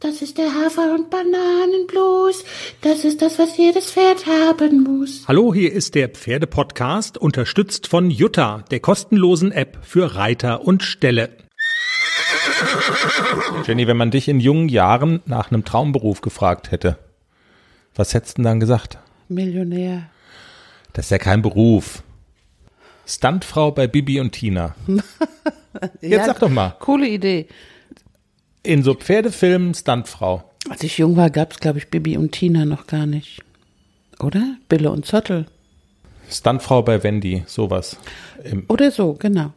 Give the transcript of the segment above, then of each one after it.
Das ist der Hafer- und Bananenblues. Das ist das, was jedes Pferd haben muss. Hallo, hier ist der Pferdepodcast, unterstützt von Jutta, der kostenlosen App für Reiter und Ställe. Jenny, wenn man dich in jungen Jahren nach einem Traumberuf gefragt hätte, was hättest du denn dann gesagt? Millionär. Das ist ja kein Beruf. Stuntfrau bei Bibi und Tina. Jetzt sag doch mal. Coole Idee. In so Pferdefilmen Stuntfrau. Als ich jung war, gab's, glaube ich, Bibi und Tina noch gar nicht. Oder? Bille und Zottel. Stuntfrau bei Wendy, sowas. Im, Oder so, genau.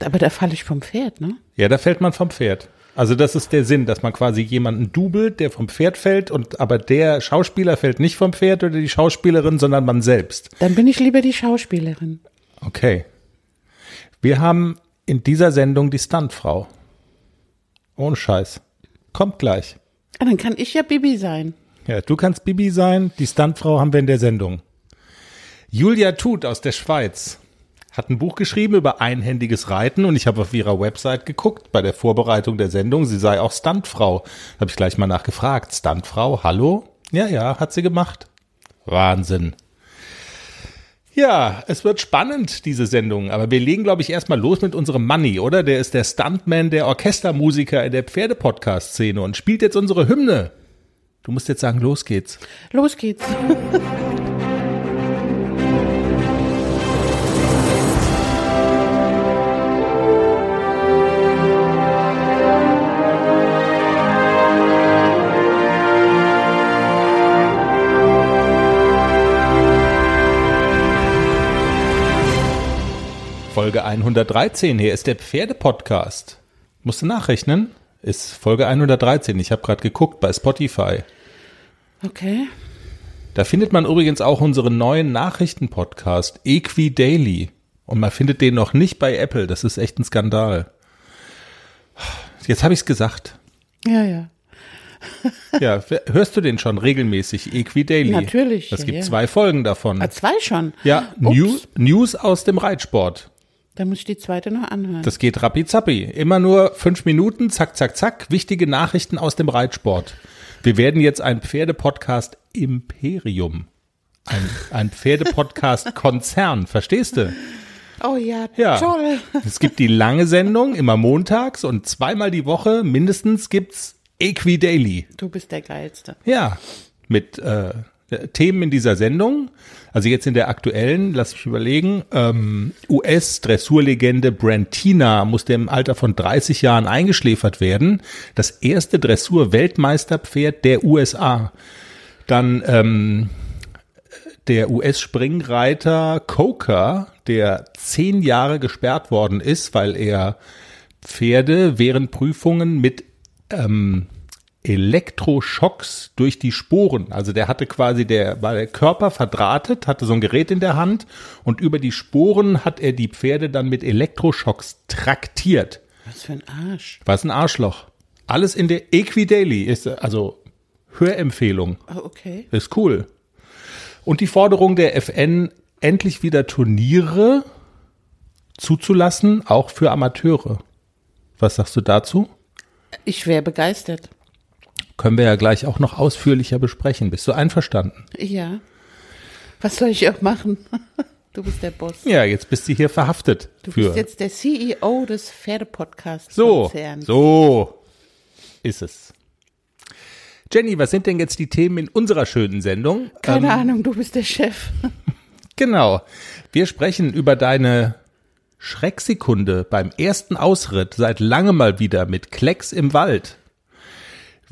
Aber da falle ich vom Pferd, ne? ja, da fällt man vom Pferd. Also das ist der Sinn, dass man quasi jemanden dubelt, der vom Pferd fällt und aber der Schauspieler fällt nicht vom Pferd oder die Schauspielerin, sondern man selbst. Dann bin ich lieber die Schauspielerin. Okay. Wir haben in dieser Sendung die Stuntfrau. Ohne Scheiß. Kommt gleich. Ah, dann kann ich ja Bibi sein. Ja, du kannst Bibi sein, die Stuntfrau haben wir in der Sendung. Julia Tut aus der Schweiz hat ein Buch geschrieben über einhändiges Reiten und ich habe auf ihrer Website geguckt bei der Vorbereitung der Sendung, sie sei auch Stuntfrau. Habe ich gleich mal nachgefragt. Stuntfrau, hallo? Ja, ja, hat sie gemacht. Wahnsinn. Ja, es wird spannend, diese Sendung. Aber wir legen, glaube ich, erstmal los mit unserem Money, oder? Der ist der Stuntman, der Orchestermusiker in der Pferdepodcast-Szene und spielt jetzt unsere Hymne. Du musst jetzt sagen, los geht's. Los geht's. Folge 113. Hier ist der Pferdepodcast. Musst du nachrechnen? Ist Folge 113. Ich habe gerade geguckt bei Spotify. Okay. Da findet man übrigens auch unseren neuen Nachrichtenpodcast Equi Daily. Und man findet den noch nicht bei Apple. Das ist echt ein Skandal. Jetzt habe ich es gesagt. Ja, ja. Ja, hörst du den schon regelmäßig? Equi Daily. Natürlich, Es ja, gibt ja. zwei Folgen davon. Ah, zwei schon. Ja, Ups. News, News aus dem Reitsport. Da muss ich die zweite noch anhören. Das geht rappi-zappi. Immer nur fünf Minuten, zack, zack, zack. Wichtige Nachrichten aus dem Reitsport. Wir werden jetzt ein Pferdepodcast Imperium. Ein, ein Pferdepodcast-Konzern, verstehst du? oh ja, Ja. toll. Es gibt die lange Sendung, immer montags und zweimal die Woche mindestens gibt's Equi Daily. Du bist der Geilste. Ja, mit äh, Themen in dieser Sendung. Also jetzt in der aktuellen, lass mich überlegen, ähm, US-Dressurlegende Brantina musste im Alter von 30 Jahren eingeschläfert werden. Das erste Dressur-Weltmeisterpferd der USA. Dann ähm, der US-Springreiter Coker, der zehn Jahre gesperrt worden ist, weil er Pferde während Prüfungen mit ähm, Elektroschocks durch die Sporen. Also der hatte quasi der, war der Körper verdrahtet, hatte so ein Gerät in der Hand und über die Sporen hat er die Pferde dann mit Elektroschocks traktiert. Was für ein Arsch. Was ein Arschloch. Alles in der Equidaily ist, also Hörempfehlung. Oh, okay. Ist cool. Und die Forderung der FN, endlich wieder Turniere zuzulassen, auch für Amateure. Was sagst du dazu? Ich wäre begeistert. Können wir ja gleich auch noch ausführlicher besprechen. Bist du einverstanden? Ja. Was soll ich auch machen? Du bist der Boss. Ja, jetzt bist du hier verhaftet. Du für bist jetzt der CEO des Pferdepodcasts. so, so ist es. Jenny, was sind denn jetzt die Themen in unserer schönen Sendung? Keine Ähm, Ahnung, du bist der Chef. Genau. Wir sprechen über deine Schrecksekunde beim ersten Ausritt seit langem mal wieder mit Klecks im Wald.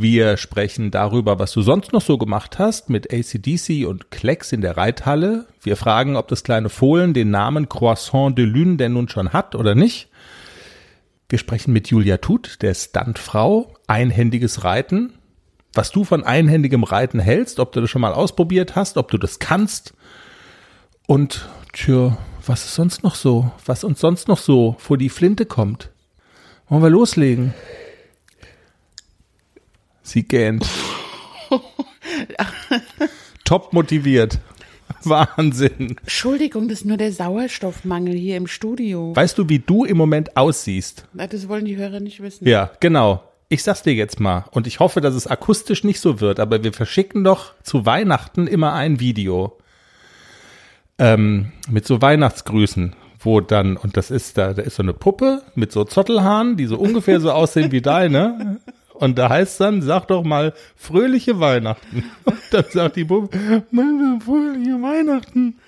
Wir sprechen darüber, was du sonst noch so gemacht hast mit ACDC und Klecks in der Reithalle. Wir fragen, ob das kleine Fohlen den Namen Croissant de Lune denn nun schon hat oder nicht. Wir sprechen mit Julia Tut, der Stuntfrau, einhändiges Reiten. Was du von einhändigem Reiten hältst, ob du das schon mal ausprobiert hast, ob du das kannst. Und tja, was ist sonst noch so? Was uns sonst noch so vor die Flinte kommt? Wollen wir loslegen? Sie gähnt. Top motiviert. Wahnsinn. Entschuldigung, das ist nur der Sauerstoffmangel hier im Studio. Weißt du, wie du im Moment aussiehst? Das wollen die Hörer nicht wissen. Ja, genau. ich sag's dir jetzt mal, und ich hoffe, dass es akustisch nicht so wird, aber wir verschicken doch zu Weihnachten immer ein Video ähm, mit so Weihnachtsgrüßen, wo dann, und das ist da, da ist so eine Puppe mit so Zottelhaaren, die so ungefähr so aussehen wie deine. Und da heißt dann, sag doch mal, fröhliche Weihnachten. Und dann sagt die Puppe, meine fröhliche Weihnachten.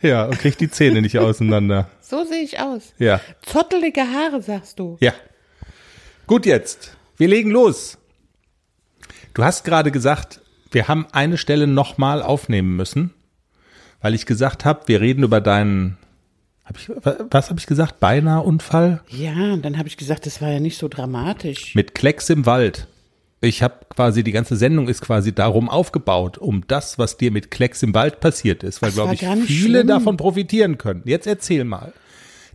Ja, und kriegt die Zähne nicht auseinander. So sehe ich aus. Ja. Zottelige Haare, sagst du. Ja. Gut jetzt. Wir legen los. Du hast gerade gesagt, wir haben eine Stelle nochmal aufnehmen müssen, weil ich gesagt habe, wir reden über deinen, hab ich, was habe ich gesagt? Beinahe Unfall Ja, dann habe ich gesagt, das war ja nicht so dramatisch. mit Klecks im Wald. Ich habe quasi, die ganze Sendung ist quasi darum aufgebaut, um das, was dir mit Klecks im Wald passiert ist, weil, glaube ich, viele schlimm. davon profitieren können. Jetzt erzähl mal.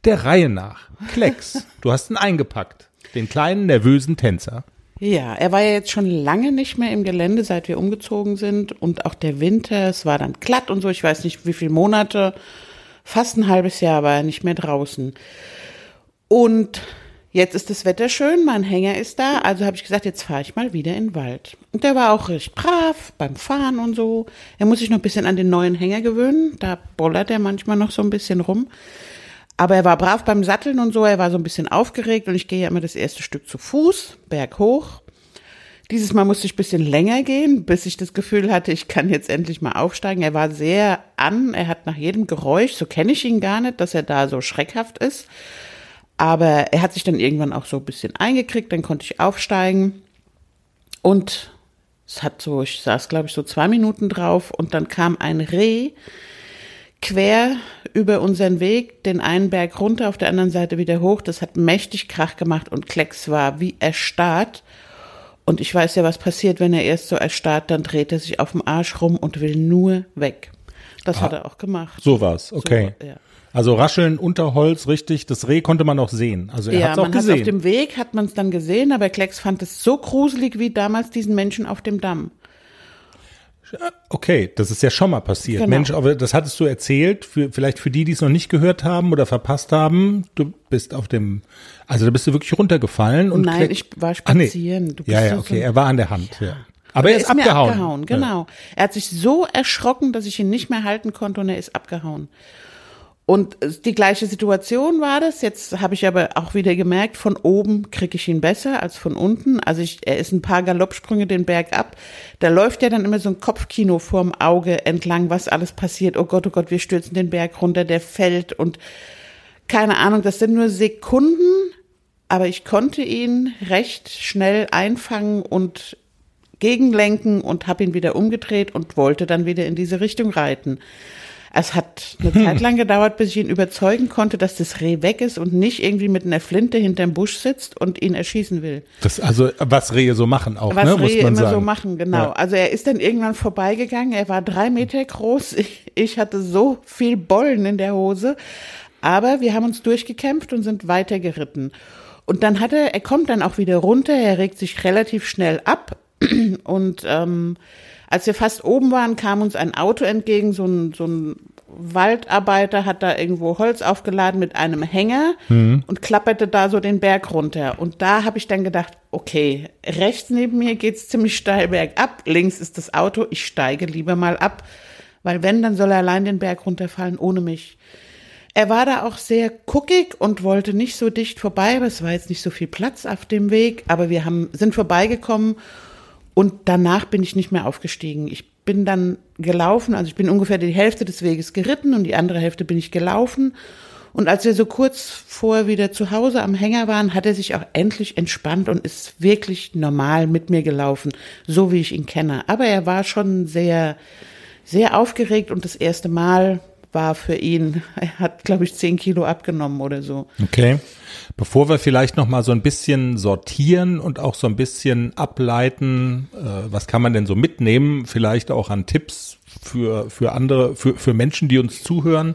Der Reihe nach. Klecks, du hast ihn eingepackt. Den kleinen, nervösen Tänzer. Ja, er war ja jetzt schon lange nicht mehr im Gelände, seit wir umgezogen sind. Und auch der Winter, es war dann glatt und so. Ich weiß nicht, wie viele Monate. Fast ein halbes Jahr war er nicht mehr draußen. Und jetzt ist das Wetter schön, mein Hänger ist da. Also habe ich gesagt, jetzt fahre ich mal wieder in den Wald. Und der war auch recht brav beim Fahren und so. Er muss sich noch ein bisschen an den neuen Hänger gewöhnen. Da bollert er manchmal noch so ein bisschen rum. Aber er war brav beim Satteln und so, er war so ein bisschen aufgeregt und ich gehe ja immer das erste Stück zu Fuß, berghoch. Dieses Mal musste ich ein bisschen länger gehen, bis ich das Gefühl hatte, ich kann jetzt endlich mal aufsteigen. Er war sehr an, er hat nach jedem Geräusch, so kenne ich ihn gar nicht, dass er da so schreckhaft ist. Aber er hat sich dann irgendwann auch so ein bisschen eingekriegt, dann konnte ich aufsteigen. Und es hat so, ich saß glaube ich so zwei Minuten drauf und dann kam ein Reh quer über unseren Weg, den einen Berg runter, auf der anderen Seite wieder hoch. Das hat mächtig Krach gemacht und Klecks war wie erstarrt. Und ich weiß ja, was passiert, wenn er erst so erstarrt, dann dreht er sich auf dem Arsch rum und will nur weg. Das hat er auch gemacht. So war's, okay. So, ja. Also rascheln unter Holz, richtig. Das Reh konnte man auch sehen. Also er Ja, hat's auch man hat auf gesehen. dem Weg, hat man es dann gesehen, aber Klecks fand es so gruselig wie damals diesen Menschen auf dem Damm. Okay, das ist ja schon mal passiert. Genau. Mensch, aber das hattest du erzählt. Für, vielleicht für die, die es noch nicht gehört haben oder verpasst haben. Du bist auf dem, also da bist du wirklich runtergefallen und Nein, ich war Ach, nee. spazieren. Du bist Ja, ja, so- okay. Er war an der Hand. Ja. Aber er ist, mir abgehauen. abgehauen. Genau. Er hat sich so erschrocken, dass ich ihn nicht mehr halten konnte und er ist abgehauen. Und äh, die gleiche Situation war das. Jetzt habe ich aber auch wieder gemerkt, von oben kriege ich ihn besser als von unten. Also ich, er ist ein paar Galoppsprünge den Berg ab. Da läuft ja dann immer so ein Kopfkino vorm Auge entlang, was alles passiert. Oh Gott, oh Gott, wir stürzen den Berg runter, der fällt und keine Ahnung, das sind nur Sekunden, aber ich konnte ihn recht schnell einfangen und gegenlenken und habe ihn wieder umgedreht und wollte dann wieder in diese Richtung reiten. Es hat eine Zeit lang gedauert, bis ich ihn überzeugen konnte, dass das Reh weg ist und nicht irgendwie mit einer Flinte hinterm Busch sitzt und ihn erschießen will. Das, also, was Rehe so machen auch, Was ne, muss Rehe man immer sagen. so machen, genau. Ja. Also er ist dann irgendwann vorbeigegangen. Er war drei Meter groß. Ich, ich hatte so viel Bollen in der Hose. Aber wir haben uns durchgekämpft und sind weitergeritten. Und dann hat er, er kommt dann auch wieder runter. Er regt sich relativ schnell ab. Und ähm, als wir fast oben waren, kam uns ein Auto entgegen, so ein, so ein Waldarbeiter hat da irgendwo Holz aufgeladen mit einem Hänger und klapperte da so den Berg runter. Und da habe ich dann gedacht, okay, rechts neben mir geht's ziemlich steil bergab, links ist das Auto, ich steige lieber mal ab, weil wenn, dann soll er allein den Berg runterfallen ohne mich. Er war da auch sehr guckig und wollte nicht so dicht vorbei, aber es war jetzt nicht so viel Platz auf dem Weg, aber wir haben, sind vorbeigekommen und danach bin ich nicht mehr aufgestiegen. Ich bin dann gelaufen, also ich bin ungefähr die Hälfte des Weges geritten und die andere Hälfte bin ich gelaufen. Und als wir so kurz vor wieder zu Hause am Hänger waren, hat er sich auch endlich entspannt und ist wirklich normal mit mir gelaufen, so wie ich ihn kenne. Aber er war schon sehr, sehr aufgeregt und das erste Mal war für ihn, er hat, glaube ich, zehn Kilo abgenommen oder so. Okay. Bevor wir vielleicht noch mal so ein bisschen sortieren und auch so ein bisschen ableiten, äh, was kann man denn so mitnehmen, vielleicht auch an Tipps für, für andere, für, für Menschen, die uns zuhören.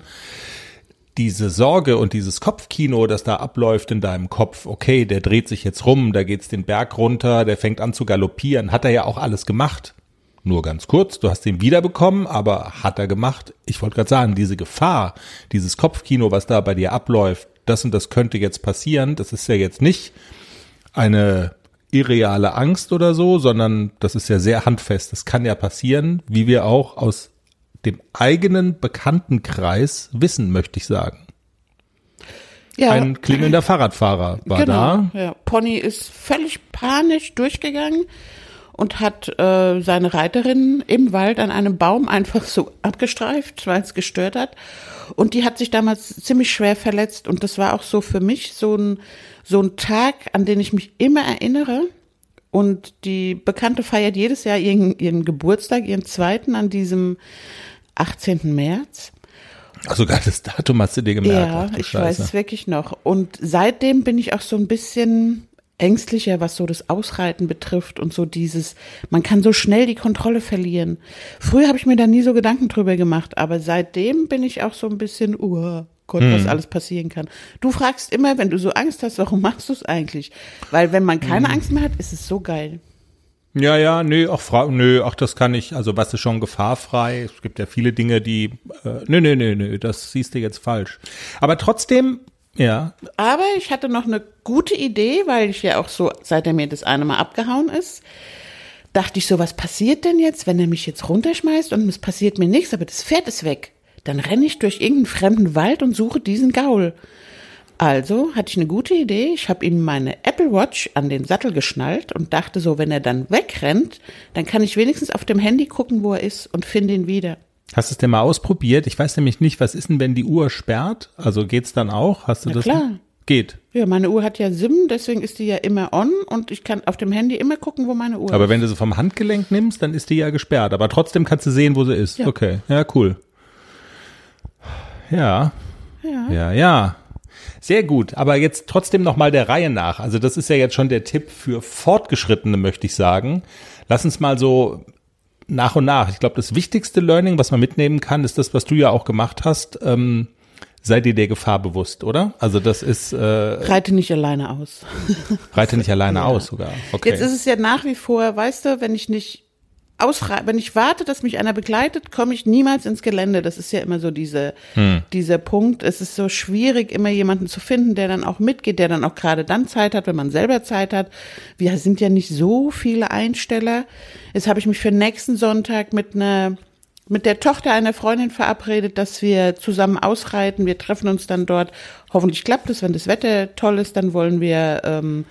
Diese Sorge und dieses Kopfkino, das da abläuft in deinem Kopf, okay, der dreht sich jetzt rum, da geht's den Berg runter, der fängt an zu galoppieren, hat er ja auch alles gemacht. Nur ganz kurz, du hast ihn wiederbekommen, aber hat er gemacht. Ich wollte gerade sagen, diese Gefahr, dieses Kopfkino, was da bei dir abläuft, das und das könnte jetzt passieren, das ist ja jetzt nicht eine irreale Angst oder so, sondern das ist ja sehr handfest. Das kann ja passieren, wie wir auch aus dem eigenen Bekanntenkreis wissen, möchte ich sagen. Ja, Ein klingelnder Fahrradfahrer war genau. da. Ja. Pony ist völlig panisch durchgegangen und hat äh, seine Reiterin im Wald an einem Baum einfach so abgestreift, weil es gestört hat. Und die hat sich damals ziemlich schwer verletzt. Und das war auch so für mich so ein, so ein Tag, an den ich mich immer erinnere. Und die Bekannte feiert jedes Jahr ihren, ihren Geburtstag, ihren zweiten an diesem 18. März. Ach, sogar das Datum hast du dir gemerkt. Ja, Ach, ich Scheiße. weiß es wirklich noch. Und seitdem bin ich auch so ein bisschen ängstlicher, was so das Ausreiten betrifft und so dieses, man kann so schnell die Kontrolle verlieren. Früher habe ich mir da nie so Gedanken drüber gemacht, aber seitdem bin ich auch so ein bisschen, uh, Gott, Hm. was alles passieren kann. Du fragst immer, wenn du so Angst hast, warum machst du es eigentlich? Weil wenn man keine Hm. Angst mehr hat, ist es so geil. Ja, ja, nö, auch fra nö, ach, das kann ich, also was ist schon gefahrfrei? Es gibt ja viele Dinge, die, äh, nö, nö, nö, nö, das siehst du jetzt falsch. Aber trotzdem, ja, Aber ich hatte noch eine gute Idee, weil ich ja auch so, seit er mir das eine Mal abgehauen ist, dachte ich so, was passiert denn jetzt, wenn er mich jetzt runterschmeißt und es passiert mir nichts, aber das Pferd ist weg. Dann renne ich durch irgendeinen fremden Wald und suche diesen Gaul. Also hatte ich eine gute Idee. Ich habe ihm meine Apple Watch an den Sattel geschnallt und dachte so, wenn er dann wegrennt, dann kann ich wenigstens auf dem Handy gucken, wo er ist und finde ihn wieder. Hast du es denn mal ausprobiert? Ich weiß nämlich nicht, was ist denn, wenn die Uhr sperrt? Also geht's dann auch? Hast du Na das? klar. Geht. Ja, meine Uhr hat ja SIM, deswegen ist die ja immer on und ich kann auf dem Handy immer gucken, wo meine Uhr Aber ist. wenn du sie vom Handgelenk nimmst, dann ist die ja gesperrt. Aber trotzdem kannst du sehen, wo sie ist. Ja. Okay, ja, cool. Ja, Ja. ja, ja. Sehr gut, aber jetzt trotzdem noch mal der Reihe nach. Also das ist ja jetzt schon der Tipp für Fortgeschrittene, möchte ich sagen. Lass uns mal so nach und nach. Ich glaube, das wichtigste Learning, was man mitnehmen kann, ist das, was du ja auch gemacht hast. Ähm, sei dir der Gefahr bewusst, oder? Also das ist, äh, Reite nicht alleine aus. reite nicht alleine aus sogar. Okay. Jetzt ist es ja nach wie vor, weißt du, wenn ich nicht ausreite, wenn ich warte, dass mich einer begleitet, komme ich niemals ins Gelände. Das ist ja immer so diese, Hm. dieser Punkt. Es ist so schwierig, immer jemanden zu finden, der dann auch mitgeht, der dann auch gerade dann Zeit hat, wenn man selber Zeit hat. Wir sind ja nicht so viele Einsteller. Jetzt habe ich mich für nächsten Sonntag mit einer mit der Tochter einer Freundin verabredet, dass wir zusammen ausreiten. Wir treffen uns dann dort. Hoffentlich klappt es, wenn das Wetter toll ist, dann wollen wir ähm,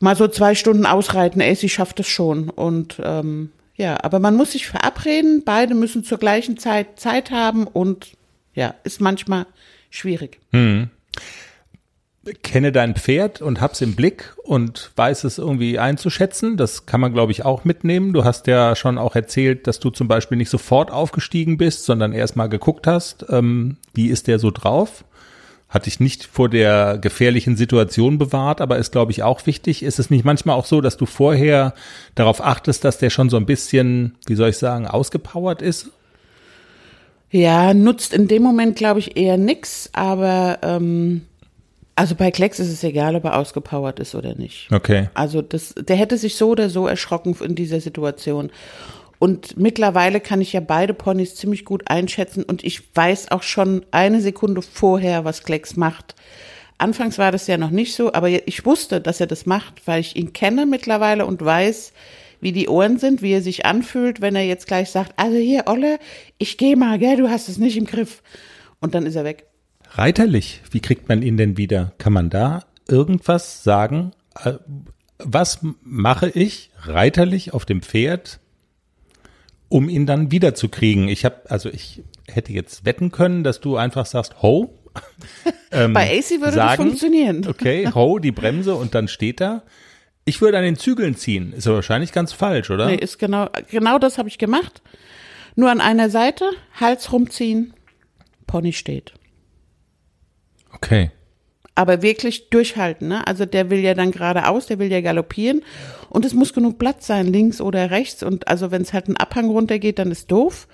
mal so zwei Stunden ausreiten. Ey, sie schafft es schon. Und ähm, ja, aber man muss sich verabreden. Beide müssen zur gleichen Zeit Zeit haben und ja, ist manchmal schwierig. kenne dein Pferd und hab's im Blick und weiß es irgendwie einzuschätzen. Das kann man, glaube ich, auch mitnehmen. Du hast ja schon auch erzählt, dass du zum Beispiel nicht sofort aufgestiegen bist, sondern erst mal geguckt hast, ähm, wie ist der so drauf. Hat dich nicht vor der gefährlichen Situation bewahrt, aber ist, glaube ich, auch wichtig. Ist es nicht manchmal auch so, dass du vorher darauf achtest, dass der schon so ein bisschen, wie soll ich sagen, ausgepowert ist? Ja, nutzt in dem Moment, glaube ich, eher nix, aber ähm, also bei Klecks ist es egal, ob er ausgepowert ist oder nicht. Okay. Also das, der hätte sich so oder so erschrocken in dieser Situation. Und mittlerweile kann ich ja beide Ponys ziemlich gut einschätzen und ich weiß auch schon eine Sekunde vorher, was Klecks macht. Anfangs war das ja noch nicht so, aber ich wusste, dass er das macht, weil ich ihn kenne mittlerweile und weiß, wie die Ohren sind, wie er sich anfühlt, wenn er jetzt gleich sagt, also hier, Olle, ich geh mal, gell, du hast es nicht im Griff. Und dann ist er weg. Reiterlich, wie kriegt man ihn denn wieder? Kann man da irgendwas sagen? Äh, Was mache ich reiterlich auf dem Pferd, um ihn dann wiederzukriegen? Ich habe, also ich hätte jetzt wetten können, dass du einfach sagst, ho. ähm, Bei AC würde das sagen, funktionieren. Okay, ho, die Bremse und dann steht er. Ich würde an den Zügeln ziehen. Ist ja wahrscheinlich ganz falsch, oder? Nee, ist genau, genau das habe ich gemacht. Nur an einer Seite, Hals rumziehen, Pony steht. Okay. Aber wirklich durchhalten, ne? Also der will ja dann geradeaus, der will ja galoppieren. Und es muss genug Platz sein, links oder rechts. Und also wenn es halt einen Abhang runtergeht, dann ist doof.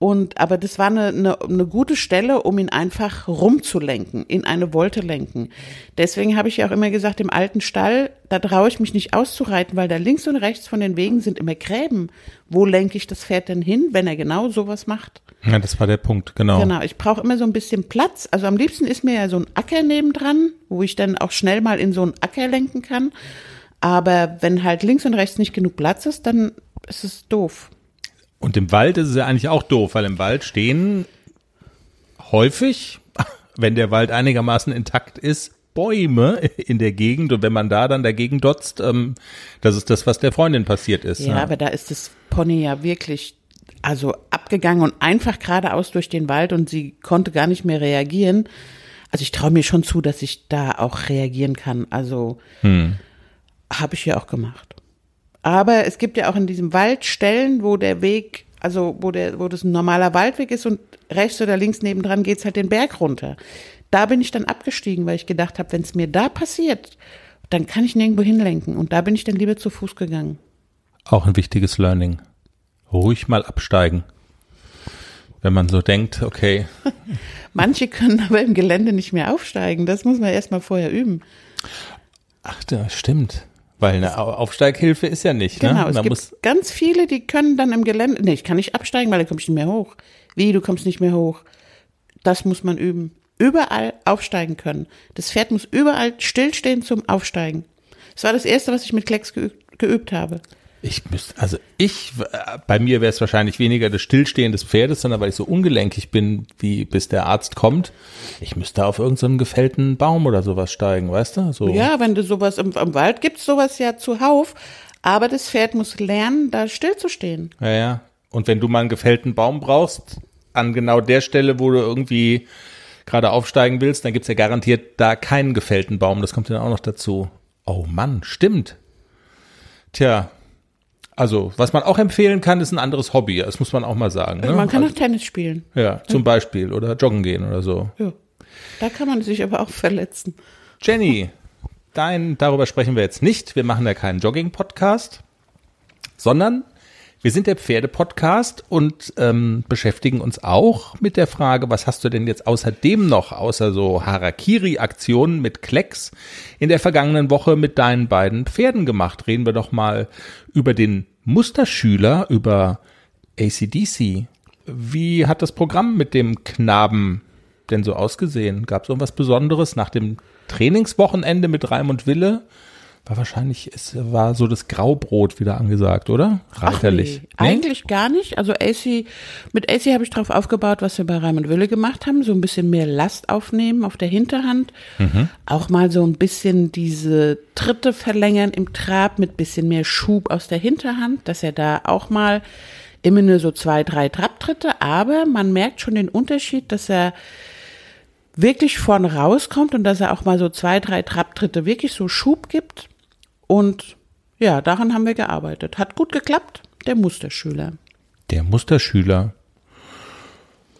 Und aber das war eine, eine, eine gute Stelle, um ihn einfach rumzulenken, in eine Wolte lenken. Deswegen habe ich ja auch immer gesagt, im alten Stall, da traue ich mich nicht auszureiten, weil da links und rechts von den Wegen sind immer Gräben. Wo lenke ich das Pferd denn hin, wenn er genau sowas macht? Ja, das war der Punkt, genau. Genau, ich brauche immer so ein bisschen Platz. Also am liebsten ist mir ja so ein Acker nebendran, wo ich dann auch schnell mal in so einen Acker lenken kann. Aber wenn halt links und rechts nicht genug Platz ist, dann ist es doof. Und im Wald ist es ja eigentlich auch doof, weil im Wald stehen häufig, wenn der Wald einigermaßen intakt ist, Bäume in der Gegend und wenn man da dann dagegen dotzt, ähm, das ist das, was der Freundin passiert ist. Ja, ne? aber da ist das Pony ja wirklich also abgegangen und einfach geradeaus durch den Wald und sie konnte gar nicht mehr reagieren. Also ich traue mir schon zu, dass ich da auch reagieren kann. Also Hm. habe ich ja auch gemacht. Aber es gibt ja auch in diesem Wald Stellen, wo der Weg, also wo der, wo das ein normaler Waldweg ist und rechts oder links nebendran geht's halt den Berg runter. Da bin ich dann abgestiegen, weil ich gedacht habe, wenn es mir da passiert, dann kann ich nirgendwo hinlenken. Und da bin ich dann lieber zu Fuß gegangen. Auch ein wichtiges Learning. Ruhig mal absteigen. Wenn man so denkt, okay, Manche können aber im Gelände nicht mehr aufsteigen. Das muss man erst mal vorher üben. ach, das stimmt. Weil eine Au- Aufsteighilfe ist ja nicht, Genau, ne? es gibt muss, ganz viele, die können dann im Gelände, nee, ich kann nicht absteigen, weil dann komme ich nicht mehr hoch. Wie, du kommst nicht mehr hoch? Das muss man üben. Überall aufsteigen können. Das Pferd muss überall stillstehen zum Aufsteigen. Das war das Erste, was ich mit Klecks geübt, geübt habe. Ich müsste, also ich, bei mir wäre es wahrscheinlich weniger das Stillstehen des Pferdes, sondern weil ich so ungelenkig bin, wie bis der Arzt kommt. Ich müsste auf irgendeinen gefällten Baum oder sowas steigen, weißt du? So. Ja, wenn du sowas im, im Wald gibt's sowas ja zuhauf, aber das Pferd muss lernen, da stillzustehen. Ja, ja. Und wenn du mal einen gefällten Baum brauchst, an genau der Stelle, wo du irgendwie gerade aufsteigen willst, dann gibt's ja garantiert da keinen gefällten Baum. Das kommt dann auch noch dazu. Oh Mann, stimmt. Tja. Also, was man auch empfehlen kann, ist ein anderes Hobby. Das muss man auch mal sagen. Ne? Man kann also, auch Tennis spielen. ja, zum Beispiel. Oder joggen gehen oder so. Ja. Da kann man sich aber auch verletzen. Jenny, dein, darüber sprechen wir jetzt nicht. Wir machen ja keinen Jogging-Podcast, sondern wir sind der Pferde-Podcast und ähm, beschäftigen uns auch mit der Frage, was hast du denn jetzt außerdem noch, außer so Harakiri-Aktionen mit Klecks, in der vergangenen Woche mit deinen beiden Pferden gemacht? Reden wir doch mal über den Musterschüler, über ACDC. Wie hat das Programm mit dem Knaben denn so ausgesehen? Gab es irgendwas Besonderes nach dem Trainingswochenende mit Raimund Wille? War wahrscheinlich, es war so das Graubrot wieder angesagt, oder? Reiterlich. Ach nee, Eigentlich gar nicht. Also AC, mit AC habe ich drauf aufgebaut, was wir bei Raimund Wille gemacht haben. So ein bisschen mehr Last aufnehmen auf der Hinterhand. Auch mal so ein bisschen diese Tritte verlängern im Trab mit bisschen mehr Schub aus der Hinterhand, dass er da auch mal immer nur so zwei, drei Trabtritte. Aber man merkt schon den Unterschied, dass er wirklich vorn rauskommt und dass er auch mal so zwei, drei Trabtritte wirklich so Schub gibt. Und ja, daran haben wir gearbeitet. Hat gut geklappt, der Musterschüler. Der Musterschüler.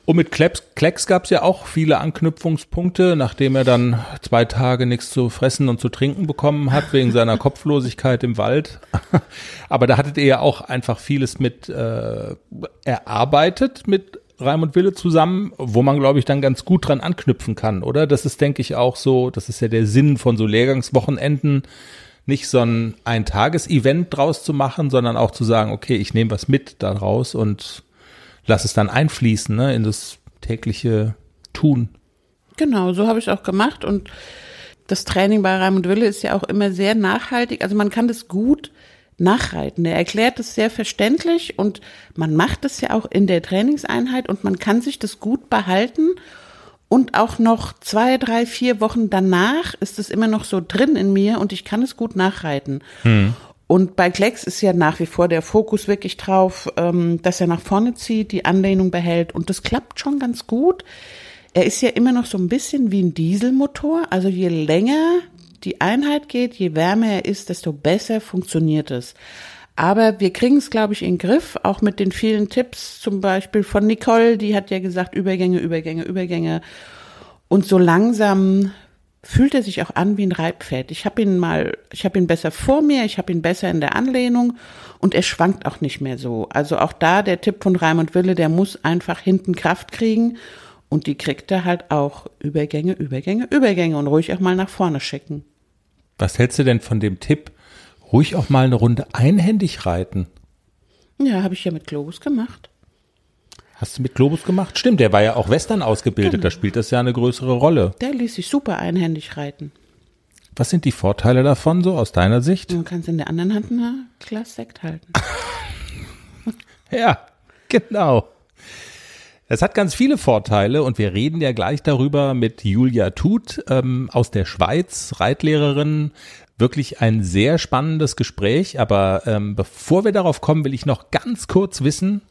Und mit Klecks, Klecks gab es ja auch viele Anknüpfungspunkte, nachdem er dann zwei Tage nichts zu fressen und zu trinken bekommen hat, wegen seiner Kopflosigkeit im Wald. Aber da hattet ihr ja auch einfach vieles mit äh, erarbeitet mit Raimund Wille zusammen, wo man, glaube ich, dann ganz gut dran anknüpfen kann, oder? Das ist, denke ich, auch so, das ist ja der Sinn von so Lehrgangswochenenden, nicht so ein Ein-Tages-Event draus zu machen, sondern auch zu sagen, okay, ich nehme was mit daraus und lass es dann einfließen ne, in das tägliche Tun. Genau, so habe ich auch gemacht. Und das Training bei Raimund Wille ist ja auch immer sehr nachhaltig. Also man kann das gut nachreiten. Er erklärt es sehr verständlich und man macht es ja auch in der Trainingseinheit und man kann sich das gut behalten. Und auch noch zwei, drei, vier Wochen danach ist es immer noch so drin in mir und ich kann es gut nachreiten. Und bei Klecks ist ja nach wie vor der Fokus wirklich drauf, ähm, dass er nach vorne zieht, die Anlehnung behält und das klappt schon ganz gut. Er ist ja immer noch so ein bisschen wie ein Dieselmotor, also je länger die Einheit geht, je wärmer er ist, desto besser funktioniert es. Aber wir kriegen es, glaube ich, in den Griff, auch mit den vielen Tipps, zum Beispiel von Nicole, die hat ja gesagt, Übergänge, Übergänge, Übergänge. Und so langsam fühlt er sich auch an wie ein Reitpferd. Ich habe ihn mal, ich habe ihn besser vor mir, ich habe ihn besser in der Anlehnung und er schwankt auch nicht mehr so. Also auch da der Tipp von Raimund Wille, der muss einfach hinten Kraft kriegen und die kriegt er halt auch Übergänge, Übergänge, Übergänge und ruhig auch mal nach vorne schicken. Was hältst du denn von dem Tipp, ruhig auch mal eine Runde einhändig reiten? Ja, habe ich ja mit Globus gemacht. Hast du mit Globus gemacht? Stimmt, der war ja auch Western ausgebildet, da spielt das ja eine größere Rolle. Der ließ sich super einhändig reiten. Was sind die Vorteile davon, so aus deiner Sicht? Du kannst in der anderen Hand ein Glas Sekt halten. ja, genau. Es hat ganz viele Vorteile und wir reden ja gleich darüber mit Julia Tut ähm, aus der Schweiz, Reitlehrerin. Wirklich ein sehr spannendes Gespräch, aber ähm, bevor wir darauf kommen, will ich noch ganz kurz wissen,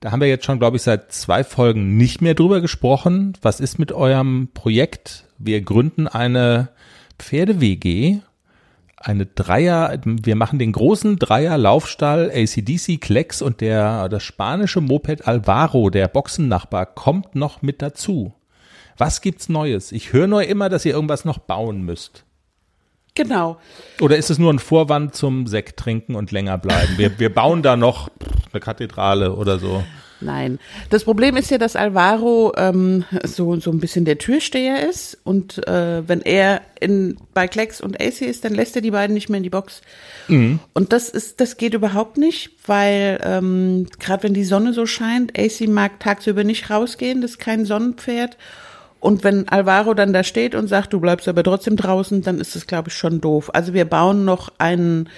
da haben wir jetzt schon, glaube ich, seit zwei Folgen nicht mehr drüber gesprochen. Was ist mit eurem Projekt? Wir gründen eine Pferde-WG eine Dreier, wir machen den großen Dreier-Laufstall ACDC Klecks und der, das spanische Moped Alvaro, der Boxennachbar, kommt noch mit dazu. Was gibt's Neues? Ich höre nur immer, dass ihr irgendwas noch bauen müsst. Genau. Oder ist es nur ein Vorwand zum Sekt trinken und länger bleiben? Wir, wir bauen da noch eine Kathedrale oder so. Nein. Das Problem ist ja, dass Alvaro ähm, so, so ein bisschen der Türsteher ist. Und äh, wenn er in, bei Klecks und AC ist, dann lässt er die beiden nicht mehr in die Box. Mhm. Und das ist, das geht überhaupt nicht, weil ähm, gerade wenn die Sonne so scheint, AC mag tagsüber nicht rausgehen, das ist kein Sonnenpferd. Und wenn Alvaro dann da steht und sagt, du bleibst aber trotzdem draußen, dann ist das, glaube ich, schon doof. Also wir bauen noch einen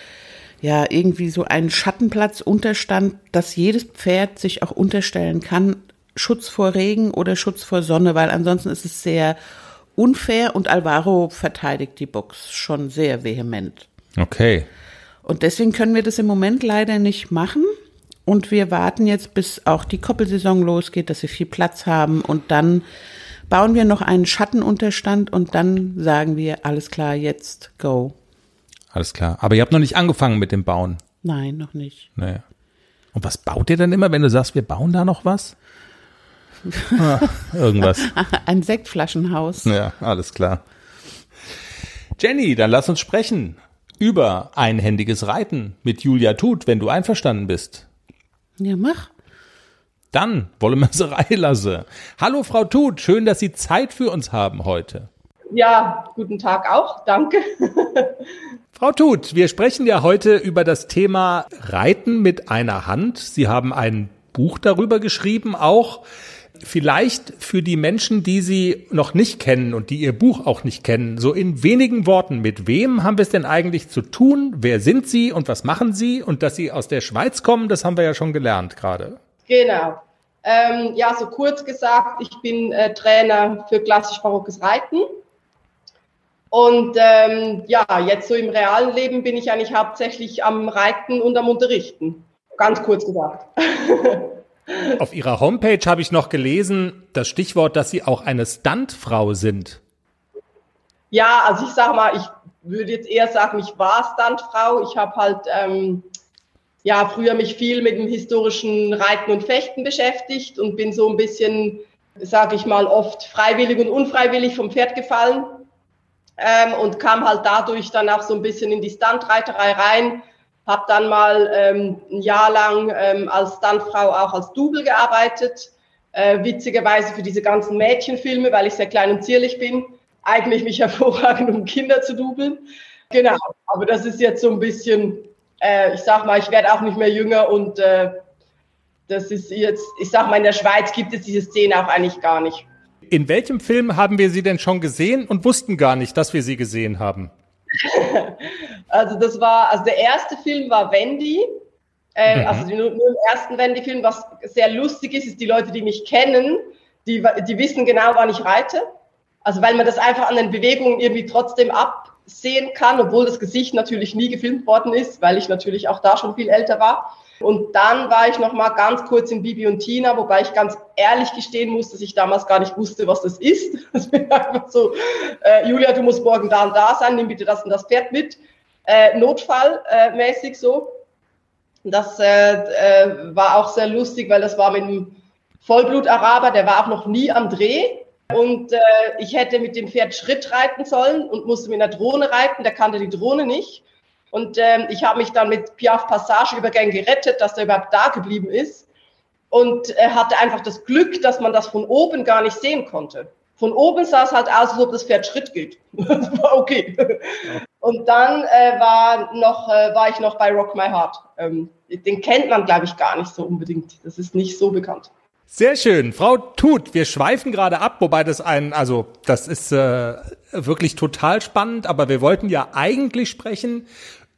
ja irgendwie so einen Schattenplatzunterstand, dass jedes Pferd sich auch unterstellen kann, Schutz vor Regen oder Schutz vor Sonne, weil ansonsten ist es sehr unfair und Alvaro verteidigt die Box schon sehr vehement. Okay. Und deswegen können wir das im Moment leider nicht machen. Und wir warten jetzt, bis auch die Koppelsaison losgeht, dass wir viel Platz haben. Und dann bauen wir noch einen Schattenunterstand und dann sagen wir, alles klar, jetzt go. Alles klar. Aber ihr habt noch nicht angefangen mit dem Bauen. Nein, noch nicht. Naja. Und was baut ihr denn immer, wenn du sagst, wir bauen da noch was? ah, irgendwas. Ein Sektflaschenhaus. Ja, alles klar. Jenny, dann lass uns sprechen über einhändiges Reiten mit Julia Tut, wenn du einverstanden bist. Ja, mach. Dann wollen wir sie reinlassen. Hallo Frau Tut, schön, dass Sie Zeit für uns haben heute. Ja, guten Tag auch, danke. Frau Tut, wir sprechen ja heute über das Thema Reiten mit einer Hand. Sie haben ein Buch darüber geschrieben, auch vielleicht für die Menschen, die Sie noch nicht kennen und die Ihr Buch auch nicht kennen, so in wenigen Worten, mit wem haben wir es denn eigentlich zu tun? Wer sind Sie und was machen Sie? Und dass Sie aus der Schweiz kommen, das haben wir ja schon gelernt gerade. Genau. Ähm, ja, so kurz gesagt, ich bin äh, Trainer für klassisch-barockes Reiten und ähm, ja, jetzt so im realen Leben bin ich eigentlich hauptsächlich am Reiten und am Unterrichten. Ganz kurz gesagt. Auf Ihrer Homepage habe ich noch gelesen, das Stichwort, dass Sie auch eine Stuntfrau sind. Ja, also ich sage mal, ich würde jetzt eher sagen, ich war Stuntfrau. Ich habe halt ähm, ja früher mich viel mit dem historischen Reiten und Fechten beschäftigt und bin so ein bisschen, sage ich mal, oft freiwillig und unfreiwillig vom Pferd gefallen ähm, und kam halt dadurch dann auch so ein bisschen in die Stuntreiterei rein. Habe dann mal ähm, ein Jahr lang ähm, als Stuntfrau auch als Double gearbeitet. Äh, witzigerweise für diese ganzen Mädchenfilme, weil ich sehr klein und zierlich bin. Eigentlich mich hervorragend, um Kinder zu dubeln. Genau, aber das ist jetzt so ein bisschen, äh, ich sag mal, ich werde auch nicht mehr jünger und äh, das ist jetzt, ich sag mal, in der Schweiz gibt es diese Szene auch eigentlich gar nicht. In welchem Film haben wir sie denn schon gesehen und wussten gar nicht, dass wir sie gesehen haben? also das war, also der erste Film war Wendy. Äh, mhm. Also nur, nur im ersten Wendy-Film, was sehr lustig ist, ist die Leute, die mich kennen, die, die wissen genau, wann ich reite. Also weil man das einfach an den Bewegungen irgendwie trotzdem absehen kann, obwohl das Gesicht natürlich nie gefilmt worden ist, weil ich natürlich auch da schon viel älter war. Und dann war ich noch mal ganz kurz in Bibi und Tina, wobei ich ganz ehrlich gestehen muss, dass ich damals gar nicht wusste, was das ist. Das war einfach so, äh, Julia, du musst morgen da und da sein, nimm bitte das und das Pferd mit. Äh, Notfallmäßig äh, so. Das äh, äh, war auch sehr lustig, weil das war mit einem Vollblut-Araber, der war auch noch nie am Dreh. Und äh, ich hätte mit dem Pferd Schritt reiten sollen und musste mit einer Drohne reiten, der kannte die Drohne nicht. Und ähm, ich habe mich dann mit Piaf Passageübergang gerettet, dass er überhaupt da geblieben ist. Und er hatte einfach das Glück, dass man das von oben gar nicht sehen konnte. Von oben sah es halt aus, als ob das Pferd Schritt geht. okay. Und dann äh, war, noch, äh, war ich noch bei Rock My Heart. Ähm, den kennt man, glaube ich, gar nicht so unbedingt. Das ist nicht so bekannt. Sehr schön. Frau Tut, wir schweifen gerade ab, wobei das ein, also das ist äh, wirklich total spannend, aber wir wollten ja eigentlich sprechen